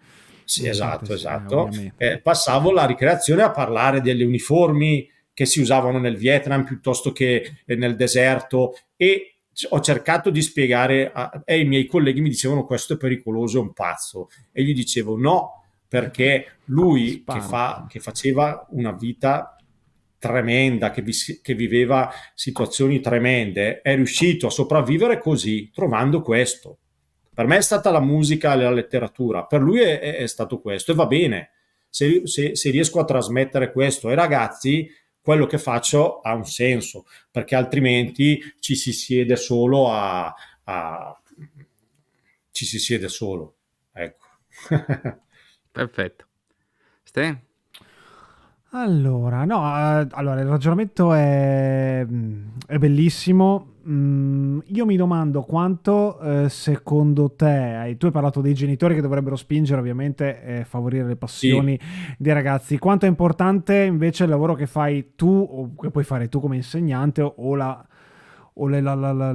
Sì, esatto, esatto. Eh, passavo la ricreazione a parlare delle uniformi, che si usavano nel Vietnam piuttosto che nel deserto e ho cercato di spiegare a, e i miei colleghi mi dicevano questo è pericoloso, è un pazzo e gli dicevo no perché lui che, fa, che faceva una vita tremenda, che, vi, che, viveva situazioni tremende, è riuscito a sopravvivere così, trovando questo. Per me è stata la musica e la letteratura, per lui è, è stato questo e va bene. Se, se, se riesco a trasmettere questo ai ragazzi, quello che faccio ha un senso, perché altrimenti ci si siede solo a... a ci si siede solo. Ecco. Perfetto. Ste? Allora, no, uh, allora il ragionamento è, è bellissimo. Mm, io mi domando quanto eh, secondo te, tu hai parlato dei genitori che dovrebbero spingere ovviamente e eh, favorire le passioni sì. dei ragazzi, quanto è importante invece il lavoro che fai tu o che puoi fare tu come insegnante o la, o le, la, la, la,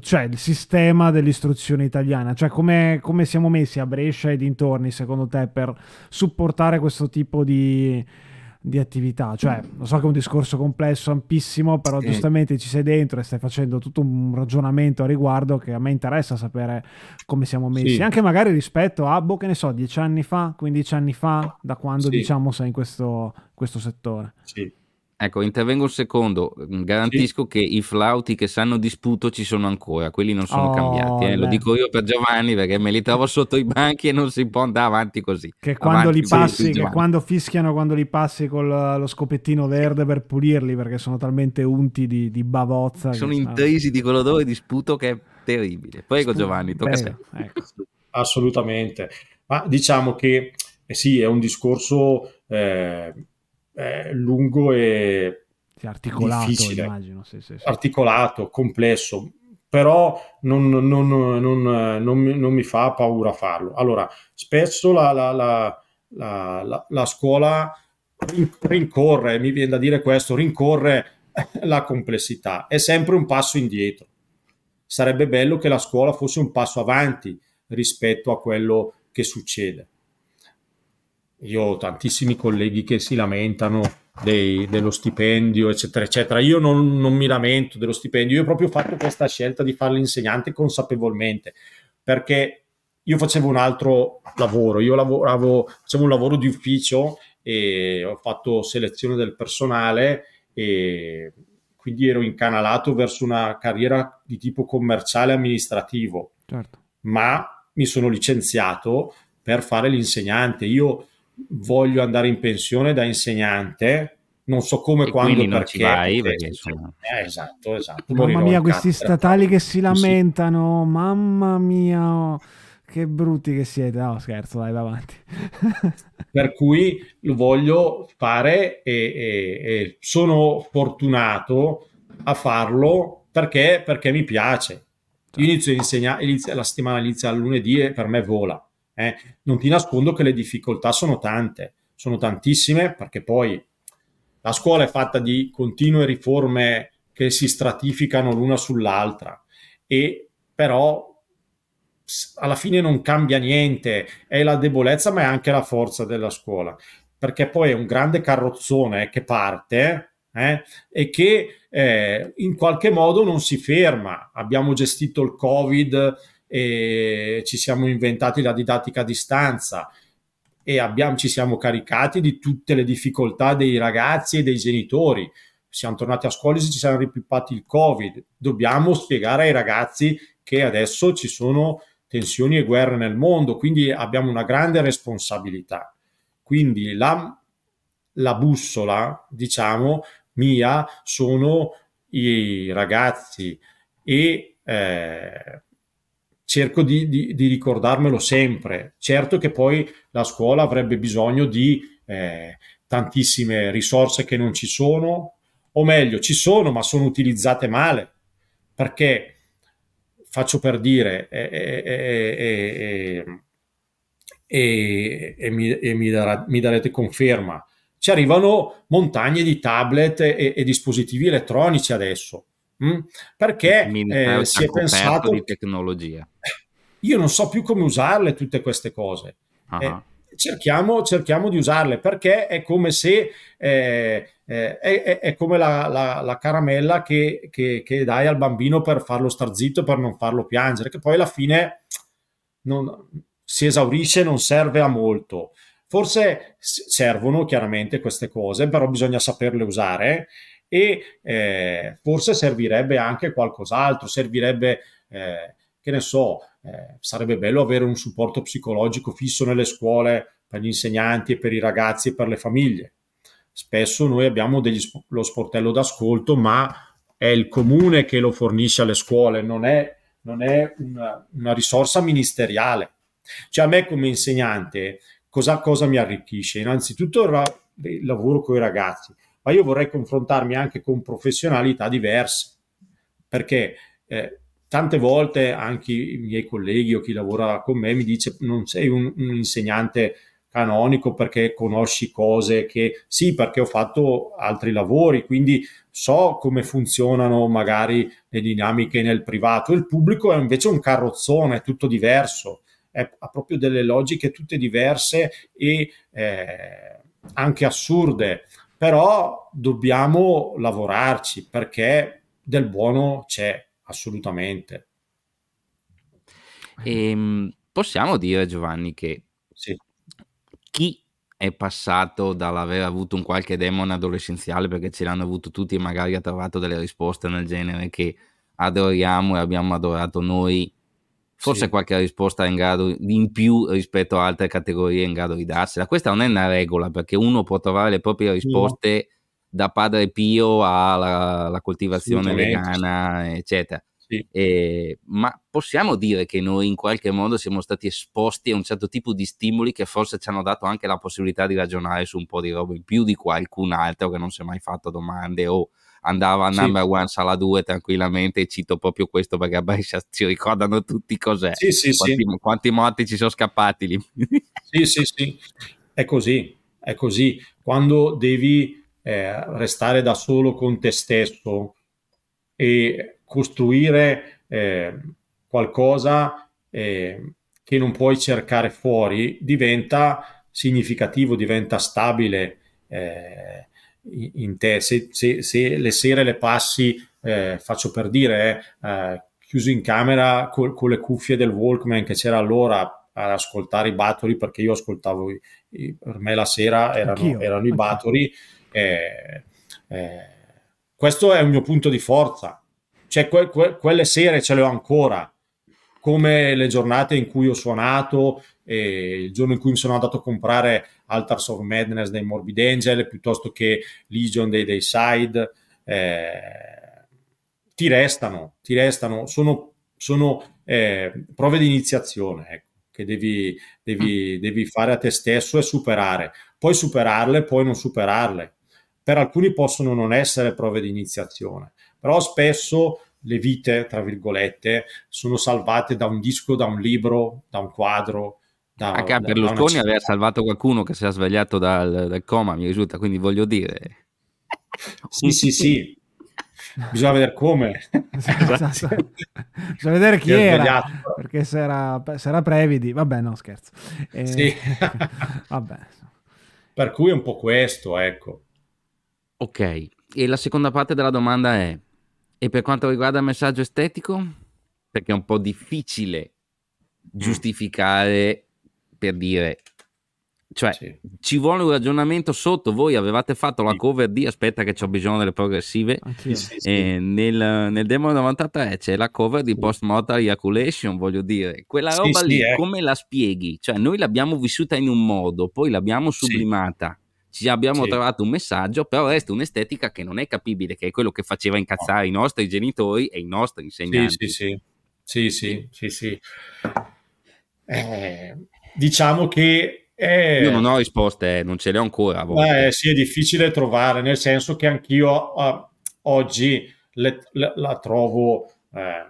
cioè il sistema dell'istruzione italiana, cioè come, come siamo messi a Brescia e dintorni secondo te per supportare questo tipo di di attività. Cioè, lo so che è un discorso complesso, ampissimo, però sì. giustamente ci sei dentro e stai facendo tutto un ragionamento a riguardo che a me interessa sapere come siamo messi. Sì. Anche magari rispetto a, boh, che ne so, dieci anni fa, 15 anni fa, da quando sì. diciamo sei in questo, questo settore. Sì. Ecco, intervengo un secondo. Mm, garantisco sì. che i flauti che sanno disputo ci sono ancora, quelli non sono oh, cambiati. Eh. Lo dico io per Giovanni perché me li trovo sotto i banchi e non si può andare avanti così. Che quando avanti li passi, che quando fischiano, quando li passi con lo scopettino verde per pulirli perché sono talmente unti di, di bavozza. Sono intrisi di quell'odore di sputo che è terribile. Prego Giovanni, tocca Bene, a te. Ecco. Assolutamente. Ma diciamo che eh sì, è un discorso... Eh, eh, lungo e sì, articolato, difficile. immagino. Sì, sì, articolato, complesso, però non, non, non, non, mi, non mi fa paura farlo. Allora, spesso la, la, la, la, scuola rincorre, mi viene da dire questo, rincorre la complessità, è sempre un passo indietro. Sarebbe bello che la scuola fosse un passo avanti rispetto a quello che succede. Io ho tantissimi colleghi che si lamentano dei, dello stipendio, eccetera, eccetera. Io non, non, mi lamento dello stipendio, io ho proprio fatto questa scelta di fare l'insegnante consapevolmente, perché io facevo un altro lavoro, io lavoravo, facevo un lavoro di ufficio e ho fatto selezione del personale e quindi ero incanalato verso una carriera di tipo commerciale amministrativo. Certo. Ma mi sono licenziato per fare l'insegnante. Io voglio andare in pensione da insegnante, non so come, e quando, perché. Vai, perché, insomma... eh, esatto, esatto. Mamma mia, questi statali che si lamentano, sì. mamma mia, che brutti che siete. No, scherzo, dai, va avanti. per cui lo voglio fare e, e, e sono fortunato a farlo perché, perché mi piace. Io inizio a insegnare, inizio, la settimana inizia il lunedì e per me vola. Eh, non ti nascondo che le difficoltà sono tante, sono tantissime perché poi la scuola è fatta di continue riforme che si stratificano l'una sull'altra e però alla fine non cambia niente, è la debolezza ma è anche la forza della scuola perché poi è un grande carrozzone che parte eh, e che eh, in qualche modo non si ferma. Abbiamo gestito il Covid ci siamo inventati la didattica a distanza e abbiamo, ci siamo caricati di tutte le difficoltà dei ragazzi e dei genitori. Siamo tornati a scuola e ci siamo ripippati il Covid. Dobbiamo spiegare ai ragazzi che adesso ci sono tensioni e guerre nel mondo, quindi abbiamo una grande responsabilità. Quindi la, la bussola, diciamo, mia sono i ragazzi e eh, cerco di, di, di, ricordarmelo sempre. Certo che poi la scuola avrebbe bisogno di eh, tantissime risorse che non ci sono, o meglio, ci sono, ma sono utilizzate male, perché faccio per dire, e, e, e, e mi, mi, darete conferma, ci arrivano montagne di tablet e, dispositivi elettronici adesso. Mh? Mm? Perché eh, si è pensato di tecnologia. Io non so più come usarle tutte queste cose. Uh-huh. Eh, cerchiamo, cerchiamo, di usarle perché è come se eh, eh, è, è, come la, la, la caramella che, che, che, dai al bambino per farlo star zitto, per non farlo piangere, che poi alla fine non, si esaurisce, non serve a molto. Forse servono chiaramente queste cose, però bisogna saperle usare e eh, forse servirebbe anche qualcos'altro, servirebbe, eh, che ne so, eh, sarebbe bello avere un supporto psicologico fisso nelle scuole per gli insegnanti e per i ragazzi e per le famiglie. Spesso noi abbiamo degli, lo sportello d'ascolto, ma è il comune che lo fornisce alle scuole, non è, non è una, una, risorsa ministeriale. Cioè a me come insegnante cosa, cosa mi arricchisce? Innanzitutto il lavoro con i ragazzi, ma io vorrei confrontarmi anche con professionalità diverse, perché eh, tante volte anche i miei colleghi o chi lavora con me mi dice non sei un, un insegnante canonico perché conosci cose che sì perché ho fatto altri lavori quindi so come funzionano magari le dinamiche nel privato. Il pubblico è invece un carrozzone è tutto diverso è, ha proprio delle logiche tutte diverse e eh, anche assurde però dobbiamo lavorarci perché del buono c'è assolutamente. E, ehm, possiamo dire, Giovanni, che sì. chi è passato dall'aver avuto un qualche demon adolescenziale, perché ce l'hanno avuto tutti e magari ha trovato delle risposte nel genere che adoriamo e abbiamo adorato noi, forse sì. qualche risposta in grado in più rispetto a altre categorie in grado di darsela. Questa non è una regola, perché uno può trovare le proprie risposte. No da padre Pio alla coltivazione vegana, eccetera. Sì. Eh, ma possiamo dire che noi in qualche modo siamo stati esposti a un certo tipo di stimoli che forse ci hanno dato anche la possibilità di ragionare su un po' di roba in più di qualcun altro che non si è mai fatto domande o andava a sì. number one sala 2 tranquillamente e cito proprio questo perché a Brescia ci ricordano tutti cos'è sì, sì, quanti, sì. quanti morti ci sono scappati lì sì sì sì è così è così quando devi eh, restare da solo con te stesso e costruire eh, qualcosa eh, che non puoi cercare fuori, diventa significativo, diventa stabile eh, in te. Se, se, se, le sere le passi, eh, faccio per dire, eh, chiuso in camera con, con le cuffie del Walkman che c'era allora ad ascoltare i Battery perché io ascoltavo i, i, per me la sera erano, erano i Battery eh, eh, questo è un mio punto di forza. Cioè, que- que- quelle sere ce le ho ancora, come le giornate in cui ho suonato, e il giorno in cui mi sono andato a comprare Altars of Madness dei Morbid Angel piuttosto che Legion dei Dayside. Eh, ti restano, ti restano, sono, sono eh, prove di iniziazione ecco, che devi, devi, devi fare a te stesso e superare. Puoi superarle, puoi non superarle per alcuni possono non essere prove di iniziazione, però spesso le vite, tra virgolette, sono salvate da un disco, da un libro, da un quadro. Da, Anche da, Berlusconi aveva salvato qualcuno che si è svegliato dal, dal coma, mi risulta, quindi voglio dire... Sì, sì, sì, bisogna vedere come. Esatto. bisogna vedere chi era perché se era, se era, Previdi vabbè no scherzo. Eh, sì. vabbè. Per cui è un po' questo ecco. Ok, e la seconda parte della domanda è, e per quanto riguarda il messaggio estetico? Perché è un po' difficile giustificare per dire, cioè sì. ci vuole un ragionamento sotto, voi avevate fatto la cover di, aspetta che ho bisogno delle progressive, sì, sì, nel, nel, demo 93 c'è la cover di Post Mortal Ejaculation, voglio dire, quella roba lì eh. come la spieghi? Cioè noi l'abbiamo vissuta in un modo, poi l'abbiamo sublimata ci abbiamo sì. trovato un messaggio, però resta un'estetica che non è capibile, che è quello che faceva incazzare no. i nostri genitori e i nostri insegnanti. Sì, sì, sì, sì, sì, sì. Eh, diciamo che Eh, Io non ho risposte, non ce le ho ancora. Eh, sì, è difficile trovare, nel senso che anch'io uh, oggi le, le, la trovo eh,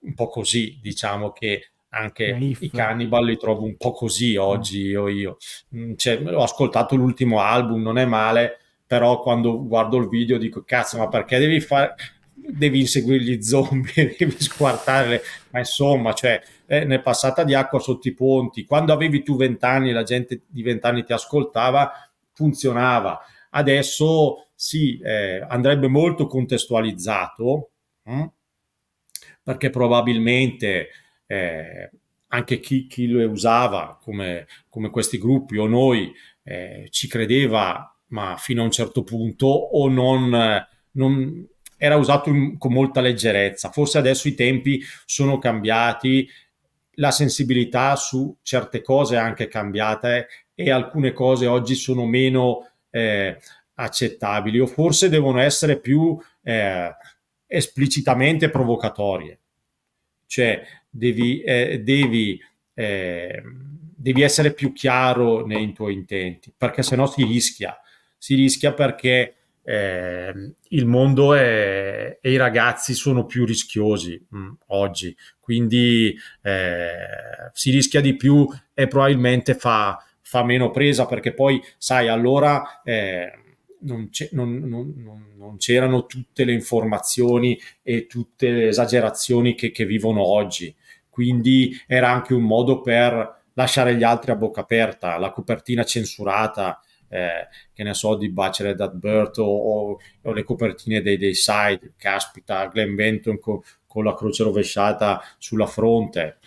un po' così, diciamo che anche Naif. i cannibal li trovo un po' così oggi io, io. Mm, cioè, ho ascoltato l'ultimo album, non è male, però quando guardo il video dico cazzo ma perché devi fare devi inseguire gli zombie, devi squartare, ma insomma, cioè, eh, ne è passata di acqua sotto i ponti. Quando avevi tu vent'anni e la gente di vent'anni ti ascoltava, funzionava. Adesso sì, eh, andrebbe molto contestualizzato, hm? perché probabilmente eh, anche chi, chi, lo usava come, come, questi gruppi o noi eh, ci credeva, ma fino a un certo punto, o non, non era usato in, con molta leggerezza. Forse adesso i tempi sono cambiati, la sensibilità su certe cose è anche cambiata eh, e alcune cose oggi sono meno eh, accettabili o forse devono essere più eh, esplicitamente provocatorie. Cioè devi, eh, devi, eh, devi essere più chiaro nei tuoi intenti perché sennò si rischia. Si rischia perché eh, il mondo è, e i ragazzi sono più rischiosi mh, mm, oggi, quindi eh, si rischia di più e probabilmente fa, fa, meno presa perché poi, sai, allora eh, non, non, non, c'erano tutte le informazioni e tutte le esagerazioni che, che vivono oggi, quindi era anche un modo per lasciare gli altri a bocca aperta, la copertina censurata, eh, che ne so, di Bachelor at Birth o, o, o, le copertine dei, dei site, caspita, Glenn Benton con, con la croce rovesciata sulla fronte.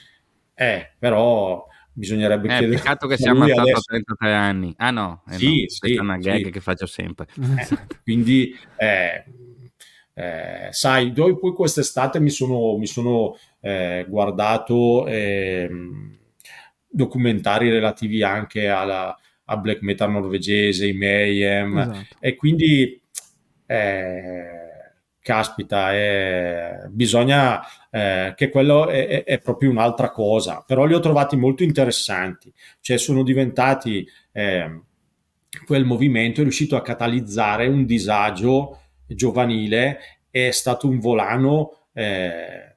Eh, però bisognerebbe eh, chiedere. Peccato che sia ammazzato adesso... a 33 anni. Ah no, eh sì, no, sì, è una gag sì. che faccio sempre. Eh, quindi, eh, eh, sai, poi quest'estate mi sono, mi sono eh, guardato ehm, documentari relativi anche alla, a black metal norvegese, i Mayhem, esatto. e quindi eh, caspita, eh, bisogna eh, che quello è, è, è, proprio un'altra cosa, però li ho trovati molto interessanti, cioè sono diventati, eh, quel movimento è riuscito a catalizzare un disagio giovanile, è stato un volano eh,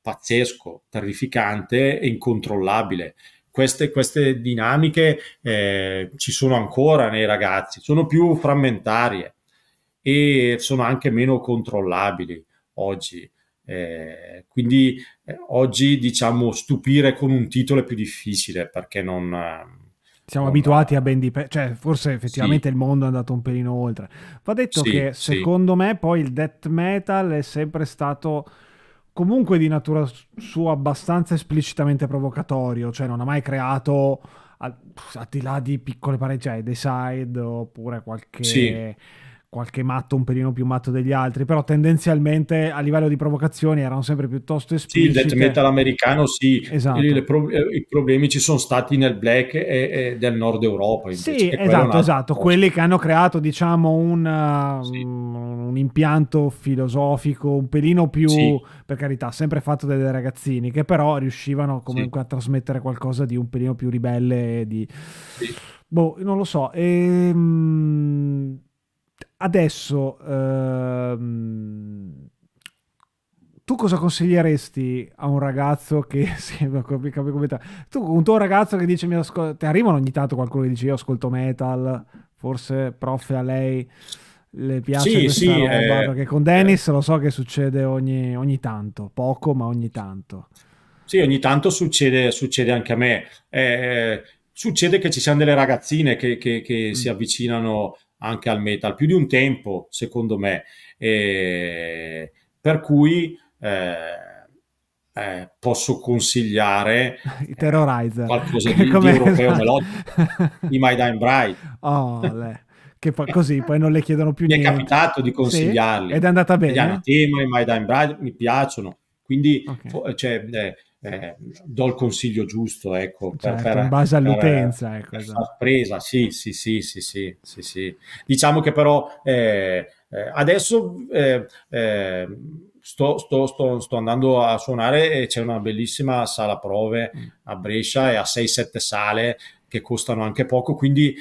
pazzesco, terrificante e incontrollabile. Queste, queste dinamiche eh, ci sono ancora nei ragazzi, sono più frammentarie e sono anche meno controllabili oggi. Eh, quindi eh, oggi diciamo stupire con un titolo è più difficile perché non... Siamo non abituati a ben dipendere, cioè forse effettivamente sì. il mondo è andato un pelino oltre. Va detto sì, che secondo sì. me poi il death metal è sempre stato comunque di natura sua abbastanza esplicitamente provocatorio, cioè non ha mai creato al, di là di piccole pareti, cioè dei side oppure qualche qualche matto un pelino più matto degli altri, però tendenzialmente a livello di provocazioni erano sempre piuttosto esplicite. Sì, il death metal americano sì, esatto. I, pro- i, problemi ci sono stati nel black e, e del nord Europa. Invece, sì, esatto, esatto, quelli che hanno creato diciamo un, sì. un, impianto filosofico un pelino più, sì. per carità, sempre fatto dai ragazzini, che però riuscivano comunque sì. a trasmettere qualcosa di un pelino più ribelle, di... Boh, non lo so. Ehm adesso ehm, tu cosa consiglieresti a un ragazzo che sì, tu un tuo ragazzo che dice mi ascol- ti arrivano ogni tanto qualcuno che dice io ascolto metal forse prof a lei le piace sì, questa sì, roba eh, perché con Dennis eh, lo so che succede ogni, ogni, tanto poco ma ogni tanto. Sì ogni tanto succede, succede anche a me. Eh, succede che ci siano delle ragazzine che, che, che mm. si avvicinano anche al metal, più di un tempo secondo me, e per cui eh, eh, posso consigliare I Terrorizer. qualcosa di, di europeo melodico, i My Dime Bride. Oh, che poi così poi non le chiedono più mi niente. Mi è capitato di consigliarli. Sì, ed è andata bene. Gli Anatema, i My Dime Bride mi piacciono, quindi okay. cioè, eh, eh, do il consiglio giusto, ecco, certo, per, in base all'utenza, per, ecco, esatto. presa, sì, sì, sì, sì, sì, sì, sì. Diciamo che però eh, eh, adesso eh, eh, sto, sto, sto, sto, andando a suonare e c'è una bellissima sala prove mm. a Brescia e a 6-7 sale che costano anche poco, quindi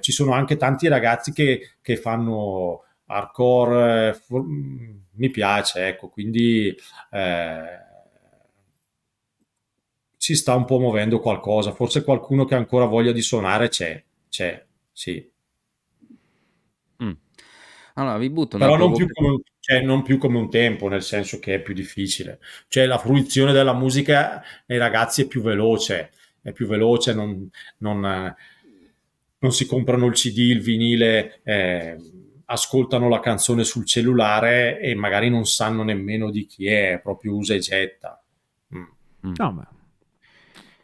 ci sono anche tanti ragazzi che, che fanno hardcore, for- mi piace, ecco, quindi eh, si sta un po' muovendo qualcosa, forse qualcuno che ha ancora voglia di suonare c'è, c'è, sì. Mm. Allora, vi butto Però non più, come, cioè, non più, come, un tempo, nel senso che è più difficile. Cioè, la fruizione della musica nei ragazzi è più veloce è più veloce, non, non, non si comprano il CD, il vinile, eh, ascoltano la canzone sul cellulare e magari non sanno nemmeno di chi è, proprio usa e getta. Mm. mm. No, ma...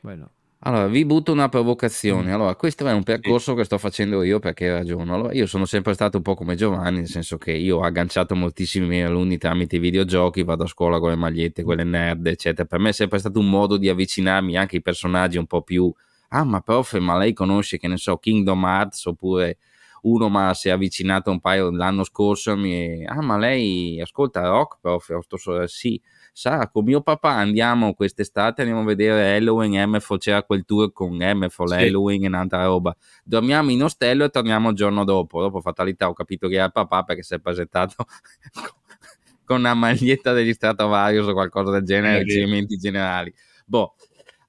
Bello. Allora, vi butto una provocazione. Mm. Allora, questo è un percorso che sto facendo io perché ragiono. Allora, io sono sempre stato un po' come Giovanni, nel senso che io ho agganciato moltissimi miei alunni tramite i videogiochi, vado a scuola con le magliette, quelle nerd, eccetera. Per me è sempre stato un modo di avvicinarmi anche ai personaggi un po' più... Ah, ma prof, ma lei conosce, che ne so, Kingdom Hearts oppure uno ma si è avvicinato un paio l'anno scorso mi... Ah, ma lei ascolta rock, prof? Sì sa, con mio papà andiamo quest'estate, andiamo a vedere Halloween, MFO, c'era quel tour con MFO, sì. Halloween e un'altra roba. Dormiamo in ostello e torniamo il giorno dopo. Dopo fatalità ho capito che era il papà perché si è presentato con una maglietta degli Stratovarius o qualcosa del genere, riferimenti generali. Boh,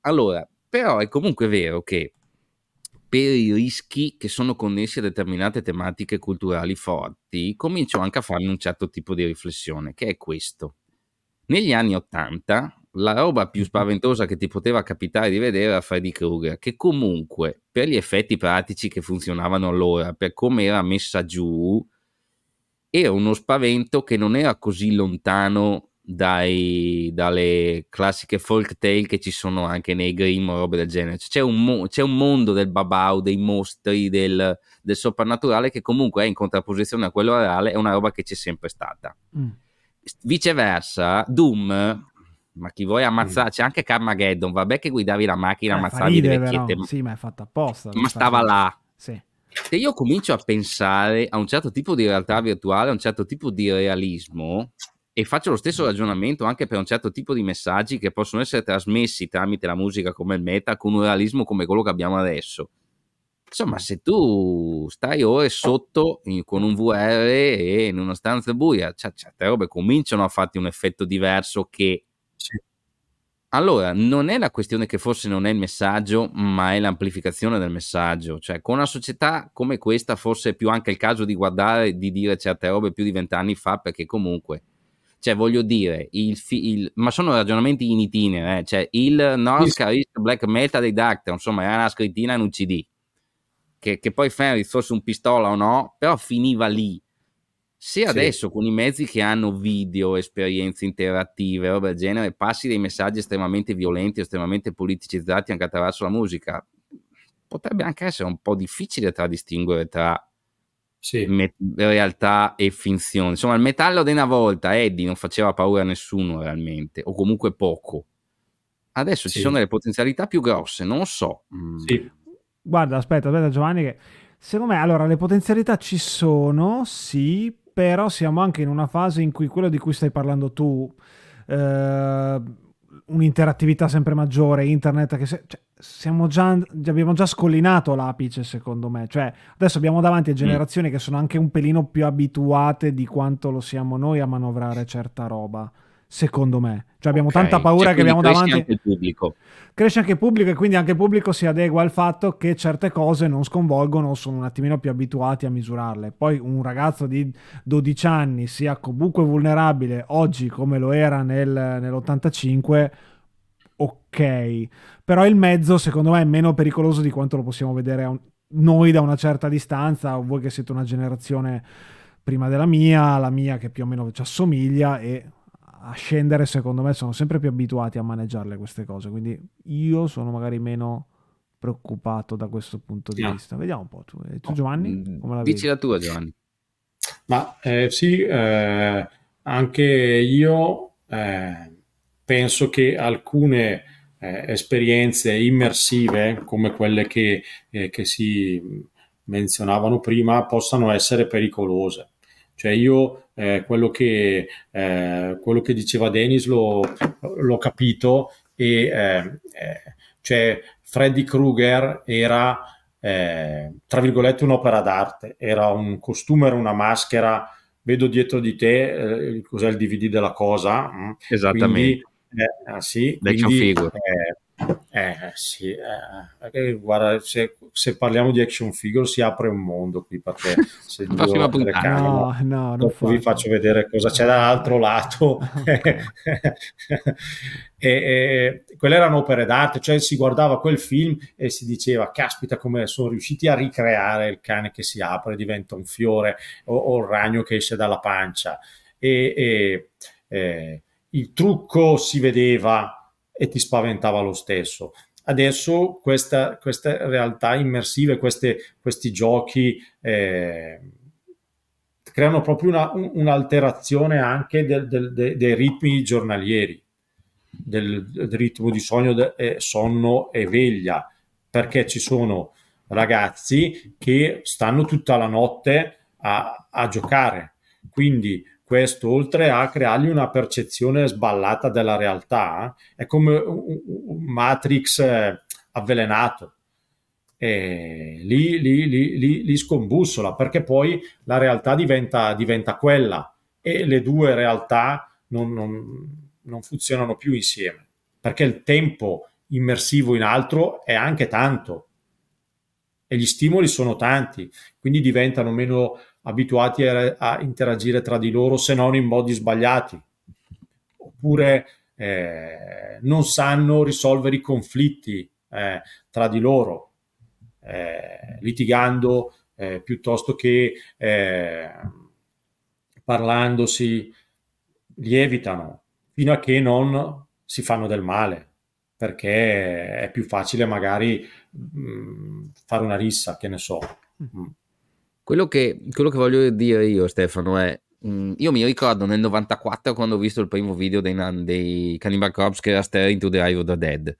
allora, però è comunque vero che per i rischi che sono connessi a determinate tematiche culturali forti, comincio anche a farmi un certo tipo di riflessione, che è questo. Negli anni Ottanta la roba più spaventosa che ti poteva capitare di vedere era Freddy Krueger, che comunque per gli effetti pratici che funzionavano allora, per come era messa giù, era uno spavento che non era così lontano dai, dalle classiche folk tale che ci sono anche nei Grimm o robe del genere. C'è un, mo- c'è un mondo del babau, dei mostri, del, del, soprannaturale che comunque è in contrapposizione a quello reale, è una roba che c'è sempre stata. Mm viceversa, Doom ma chi vuoi ammazzare? C'è anche Carmageddon, vabbè che guidavi la macchina, eh, ammazzavi le vecchiette. Ma... Sì, ma è fatta apposta. Ma stava là. Sì. Se io comincio a pensare a un certo tipo di realtà virtuale, a un certo tipo di realismo, e faccio lo stesso ragionamento anche per un certo tipo di messaggi che possono essere trasmessi tramite la musica come il meta, con un realismo come quello che abbiamo adesso. Insomma, se tu stai ore sotto in, con un VR e in una stanza buia, cioè, certe robe cominciano a farti un effetto diverso che... Sì. Allora, non è la questione che forse non è il messaggio, ma è l'amplificazione del messaggio. Cioè, con una società come questa, forse è pipiù anche il caso di guardare, di dire certe robe più di vent'anni fa, perché comunque cioè voglio dire, il, fi- il, ma sono ragionamenti in itinere, eh? cioè il North East Black Metal dei Dacta, insomma, era una scrittina in un CD che, che poi Fenris fosse un pistola o no, però finiva lì. Se adesso sì. con i mezzi che hanno video, esperienze interattive, roba del genere, passi dei messaggi estremamente violenti, estremamente politicizzati anche attraverso la musica, potrebbe anche essere un po' difficile tra distinguere tra sì. me- realtà e finzione. Insomma, il metallo di una volta, Eddie, non faceva paura a nessuno realmente, o comunque poco. Adesso sì. ci sono delle potenzialità più grosse, non lo so. Sì. Guarda, aspetta, aspetta Giovanni, che secondo me allora le potenzialità ci sono, sì, però siamo anche in una fase in cui quello di cui stai parlando tu, eh, un'interattività sempre maggiore, internet, che se, cioè, già, abbiamo già scollinato l'apice secondo me, cioè adesso abbiamo davanti a mm. generazioni mm. che sono anche un pelino più abituate di quanto lo siamo noi a manovrare certa roba secondo me. Cioè abbiamo okay. tanta paura cioè, che abbiamo davanti. Anche il pubblico. Cresce anche il pubblico e quindi anche il pubblico si adegua al fatto che certe cose non sconvolgono, sono un attimino più abituati a misurarle. Poi un ragazzo di 12 anni sia comunque vulnerabile oggi come lo era nel, nell'85, ok. Però il mezzo secondo me è meno pericoloso di quanto lo possiamo vedere un... noi da una certa distanza, voi che siete una generazione prima della mia, la mia che più o meno ci assomiglia e a scendere, secondo me, sono sempre più abituati a maneggiarle queste cose. Quindi io sono magari meno preoccupato da questo punto di no. vista. Vediamo un po'. Tu, tu Giovanni? Mm, come la Dici vedi? la tua, Giovanni. Ma eh, sì, eh, anche io eh, penso che alcune eh, esperienze immersive, come quelle che, eh, che si menzionavano prima, possano essere pericolose. Cioè io eh, quello, che, eh, quello, che, diceva Denis l'ho, l'ho capito e eh, eh Cioè, Freddy Krueger era, eh, tra virgolette, un'opera d'arte, era un costume, era una maschera. Vedo dietro di te eh, cos'è il DVD della cosa. Mm. Esattamente. Quindi, ah, sì, quindi, eh, eh sì, eh, guarda, se, se, parliamo di action figure si apre un mondo qui perché se prossima puntata. no, no, dopo vi faccio. vedere cosa c'è dall'altro lato. E, e, quelle erano opere d'arte cioè si guardava quel film e si diceva caspita come sono riusciti a ricreare il cane che si apre diventa un fiore o, o il ragno che esce dalla pancia. E, e eh, il trucco si vedeva e ti spaventava lo stesso. Adesso questa, queste realtà immersive, queste, questi giochi eh, creano proprio una, un'alterazione anche del, del, de, dei ritmi giornalieri, del, del ritmo di sogno, de, eh, sonno e veglia, perché ci sono ragazzi che stanno tutta la notte a, a giocare. Quindi questo, oltre a creargli una percezione sballata della realtà, è come un, Matrix eh, avvelenato. E lì, lì, lì, lì, scombussola perché poi la realtà diventa, diventa quella e le due realtà non, non, non funzionano più insieme perché il tempo immersivo in altro è anche tanto e gli stimoli sono tanti, quindi diventano meno abituati a, a interagire tra di loro se non in modi sbagliati, oppure eh, non sanno risolvere i conflitti eh, tra di loro, eh, litigando eh, piuttosto che eh, parlandosi, lievitano fino a che non si fanno del male perché è più facile magari mh, mm, fare una rissa, che ne so. Mm. Quello che, quello che voglio dire io, Stefano, è mm, io mi ricordo nel 94 quando ho visto il primo video dei, dei Cannibal Corpse che era Staring to the Eye of the Dead.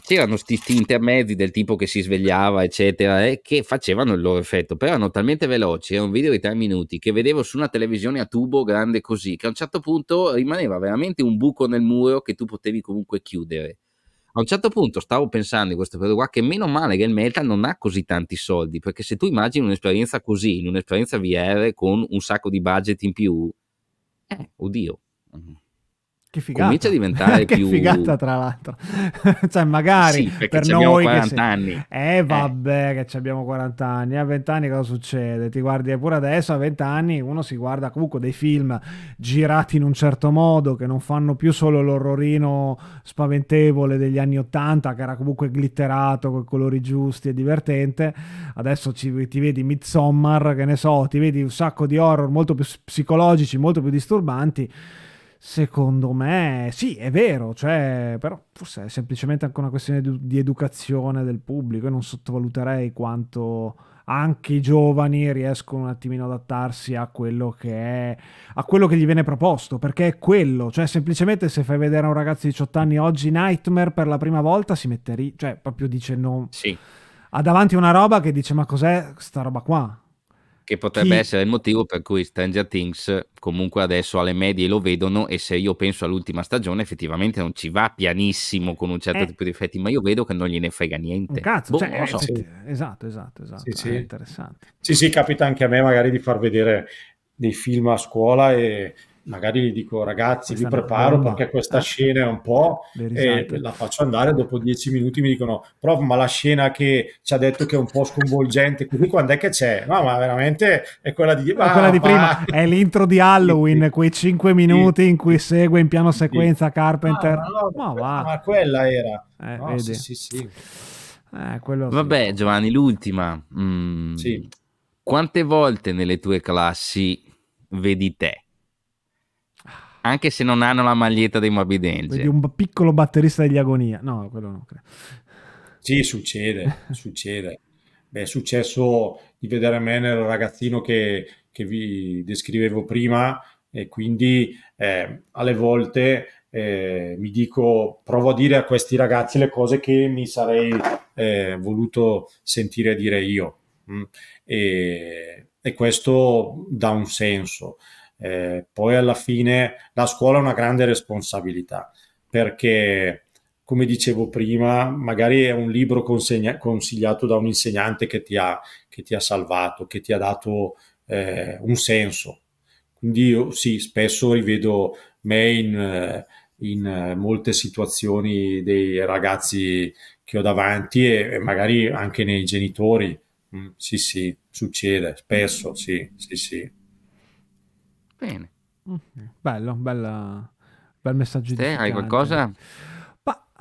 C'erano questi intermezzi del tipo che si svegliava eccetera e che facevano il loro effetto però erano talmente veloci era un video di tre minuti che vedevo su una televisione a tubo grande così che a un certo punto rimaneva veramente un buco nel muro che tu potevi comunque chiudere a un certo punto stavo pensando in questo periodo qua che meno male che il metal non ha così tanti soldi, perché se tu immagini un'esperienza così, in un'esperienza VR con un sacco di budget in più, eh, oddio. Che figata. Comincia a diventare che più... figata tra l'altro. cioè magari sì, per noi 40 che se... anni. Eh vabbè eh. che abbiamo 40 anni. A 20 anni cosa succede? Ti guardi pure adesso a 20 anni uno si guarda comunque dei film girati in un certo modo che non fanno più solo l'orrorino spaventevole degli anni 80 che era comunque glitterato con i colori giusti e divertente. Adesso ci, ti vedi Midsommar, che ne so, ti vedi un sacco di horror molto più psicologici, molto più disturbanti Secondo me sì, è vero, cioè, però forse è semplicemente anche una questione di, di educazione del pubblico. Io non sottovaluterei quanto anche i giovani riescono un attimino ad adattarsi a quello che è a quello che gli viene proposto perché è quello cioè semplicemente se fai vedere a un ragazzo di 18 anni oggi Nightmare per la prima volta si mette lì cioè proprio dice no sì. ha davanti una roba che dice ma cos'è sta roba qua che potrebbe Chi... essere il motivo per cui Stranger Things comunque adesso alle medie lo vedono e se io penso all'ultima stagione effettivamente non ci va pianissimo con un certo eh. tipo di effetti, ma io vedo che non gliene frega niente. Un cazzo, boh, cioè, so. sì. esatto, esatto, esatto. Sì, sì. interessante. Sì, sì, capita anche a me magari di far vedere dei film a scuola e magari gli dico ragazzi questa vi preparo perché questa eh. scena è un po' e la faccio andare dopo dieci minuti mi dicono prof ma la scena che ci ha detto che è un po' sconvolgente qui quando è che c'è? No ma veramente è quella di, ah, quella di prima è l'intro di Halloween sì, quei cinque minuti sì, in cui segue in piano sequenza sì. Carpenter. Ah, no, ma, va. ma quella era. Eh, no, vedi. sì sì eh, vabbè Giovanni l'ultima. Mm, quante volte nelle tue classi vedi te anche se non hanno la maglietta dei Morbid Angel. Vedi un piccolo batterista degli Agonia. No, quello non credo. Sì, succede, succede. Beh, è successo di vedere me nel ragazzino che, che vi descrivevo prima e quindi eh, alle volte eh, mi dico, provo a dire a questi ragazzi le cose che mi sarei eh, voluto sentire dire io. Mm. E, e questo dà un senso. Eh, poi alla fine la scuola ha una grande responsabilità perché come dicevo prima, magari è un libro consegna- consigliato da un insegnante che ti ha, che ti ha salvato, che ti ha dato eh, un senso. Quindi io sì, spesso rivedo me in, in molte situazioni dei ragazzi che ho davanti e, e magari anche nei genitori. Mm, sì, sì, succede spesso, sì, sì, sì. Bene. Bello, bella, bel messaggio. Te hai qualcosa?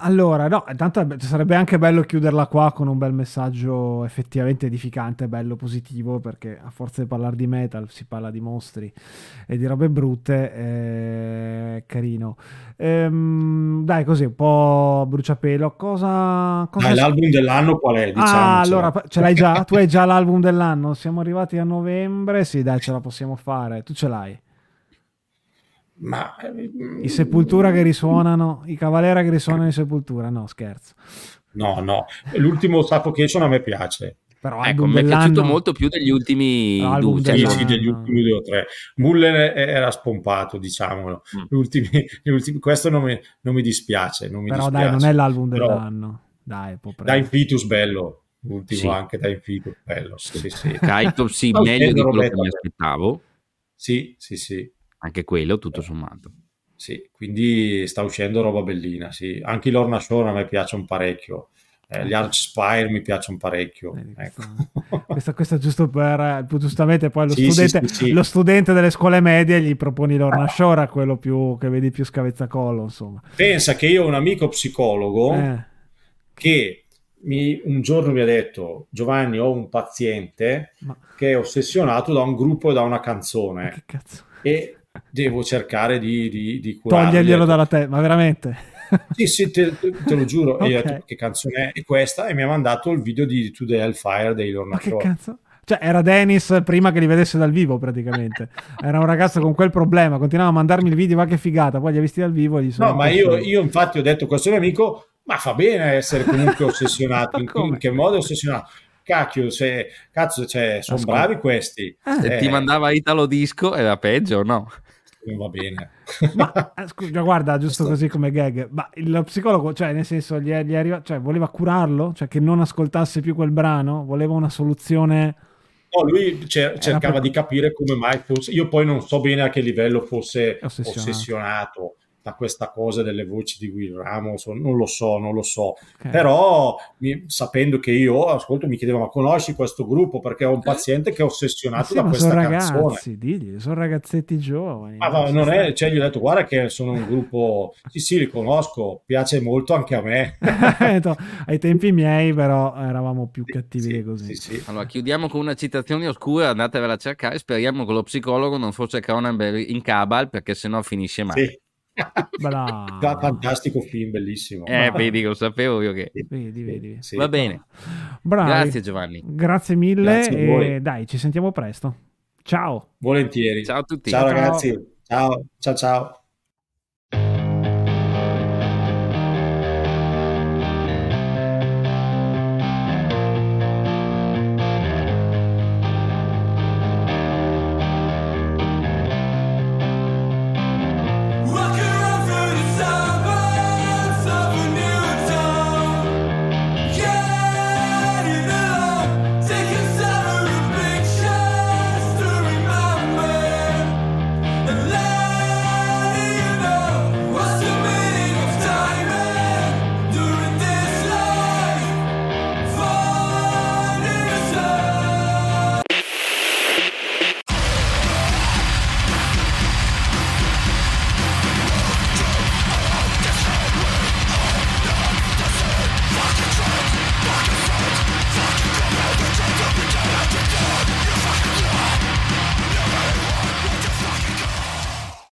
Allora, no, intanto sarebbe anche bello chiuderla qua con un bel messaggio effettivamente edificante, bello, positivo, perché a forza di parlare di metal si parla di mostri e di robe brutte, è carino. Ehm, dai, così, un po' bruciapelo. Cosa... cosa Dai, l'album dell'anno qual è? Diciamo, ah, allora, ce l'hai già? tu hai già l'album dell'anno? Siamo arrivati a novembre? Sì, dai, ce la possiamo fare. Tu ce l'hai? Ma i Sepultura che risuonano, i Cavalera che risuonano in Sepultura, no scherzo. No, no, l'ultimo Suffocation a me piace. Però ecco, mi è piaciuto molto più degli ultimi due, sì, sì, degli ultimi due o tre. Muller era spompato, diciamolo. Mm. Gli ultimi, gli ultimi, questo non mi, non mi dispiace. Non mi però dispiace. dai, non è l'album Però, dell'anno. Dai, da Infitus bello. L'ultimo sì. anche da Infitus bello. Sì, sì. Kaito, sì, meglio di quello che mi aspettavo. Sì, sì, sì anche quello tutto sommato. Sì, quindi sta uscendo roba bellina, sì. Anche Lorna Shore a me piacciono parecchio. Eh, gli Arch Spire mi piacciono parecchio. Ecco. Questo, questo, è giusto per eh, giustamente poi lo, sì, studente, sì, sì, lo, studente, delle scuole medie gli proponi Lorna ah. Shore quello più, che vedi più scavezzacollo. Insomma. Pensa che io ho un amico psicologo eh. che mi, un giorno mi ha detto Giovanni ho un paziente Ma... che è ossessionato da un gruppo e da una canzone e devo cercare di, di, di curarli. Toglierglielo dalla testa, ma veramente? Sì, sì, te, te, lo giuro. okay. io ho detto, che canzone è questa? E mi ha mandato il video di To the Hellfire dei Lorna Ma che cazzo? Cioè, era Dennis prima che li vedesse dal vivo, praticamente. Era un ragazzo con quel problema, continuava a mandarmi il video, ma che figata. Poi li ha visti dal vivo e gli sono. No, ma io, io, infatti ho detto a questo mio amico, ma fa bene essere comunque ossessionato. in, in, che modo è ossessionato? Cacchio, se, cazzo, cioè, sono bravi questi. Se eh. ti mandava Italo Disco era peggio, no? Non va bene. ma eh, scusa, guarda, giusto Questo... così come gag, ma il psicologo, cioè, nel senso, gli, gli arriva, cioè, voleva curarlo? Cioè, che non ascoltasse più quel brano? Voleva una soluzione... No, lui cer- cercava per... di capire come mai fosse. Io poi non so bene a che livello fosse ossessionato. ossessionato da questa cosa delle voci di Will Ramos, non lo so, non lo so, okay. però mi, sapendo che io ascolto mi chiedevo ma conosci questo gruppo perché ho un paziente che è ossessionato sì, da questa sono canzone. Ragazzi, digli, sono ragazzetti giovani. Ma non, non è, cioè gli ho detto guarda che sono un gruppo, sì sì li conosco, piace molto anche a me. Ai tempi miei però eravamo più cattivi sì, così. Sì, allora chiudiamo con una citazione oscura, andatevela a cercare, speriamo che lo psicologo non fosse Cronenberg in Cabal perché sennò finisce male. Fantastico film, bellissimo. Eh, vedi, lo sapevo io che... Vedi, vedi. Sì. Va bene. Bravi. Grazie Giovanni. Grazie mille Grazie e dai, ci sentiamo presto. Ciao. Volentieri. Ciao a tutti. Ciao, ciao ragazzi. Ciao, ciao, ciao.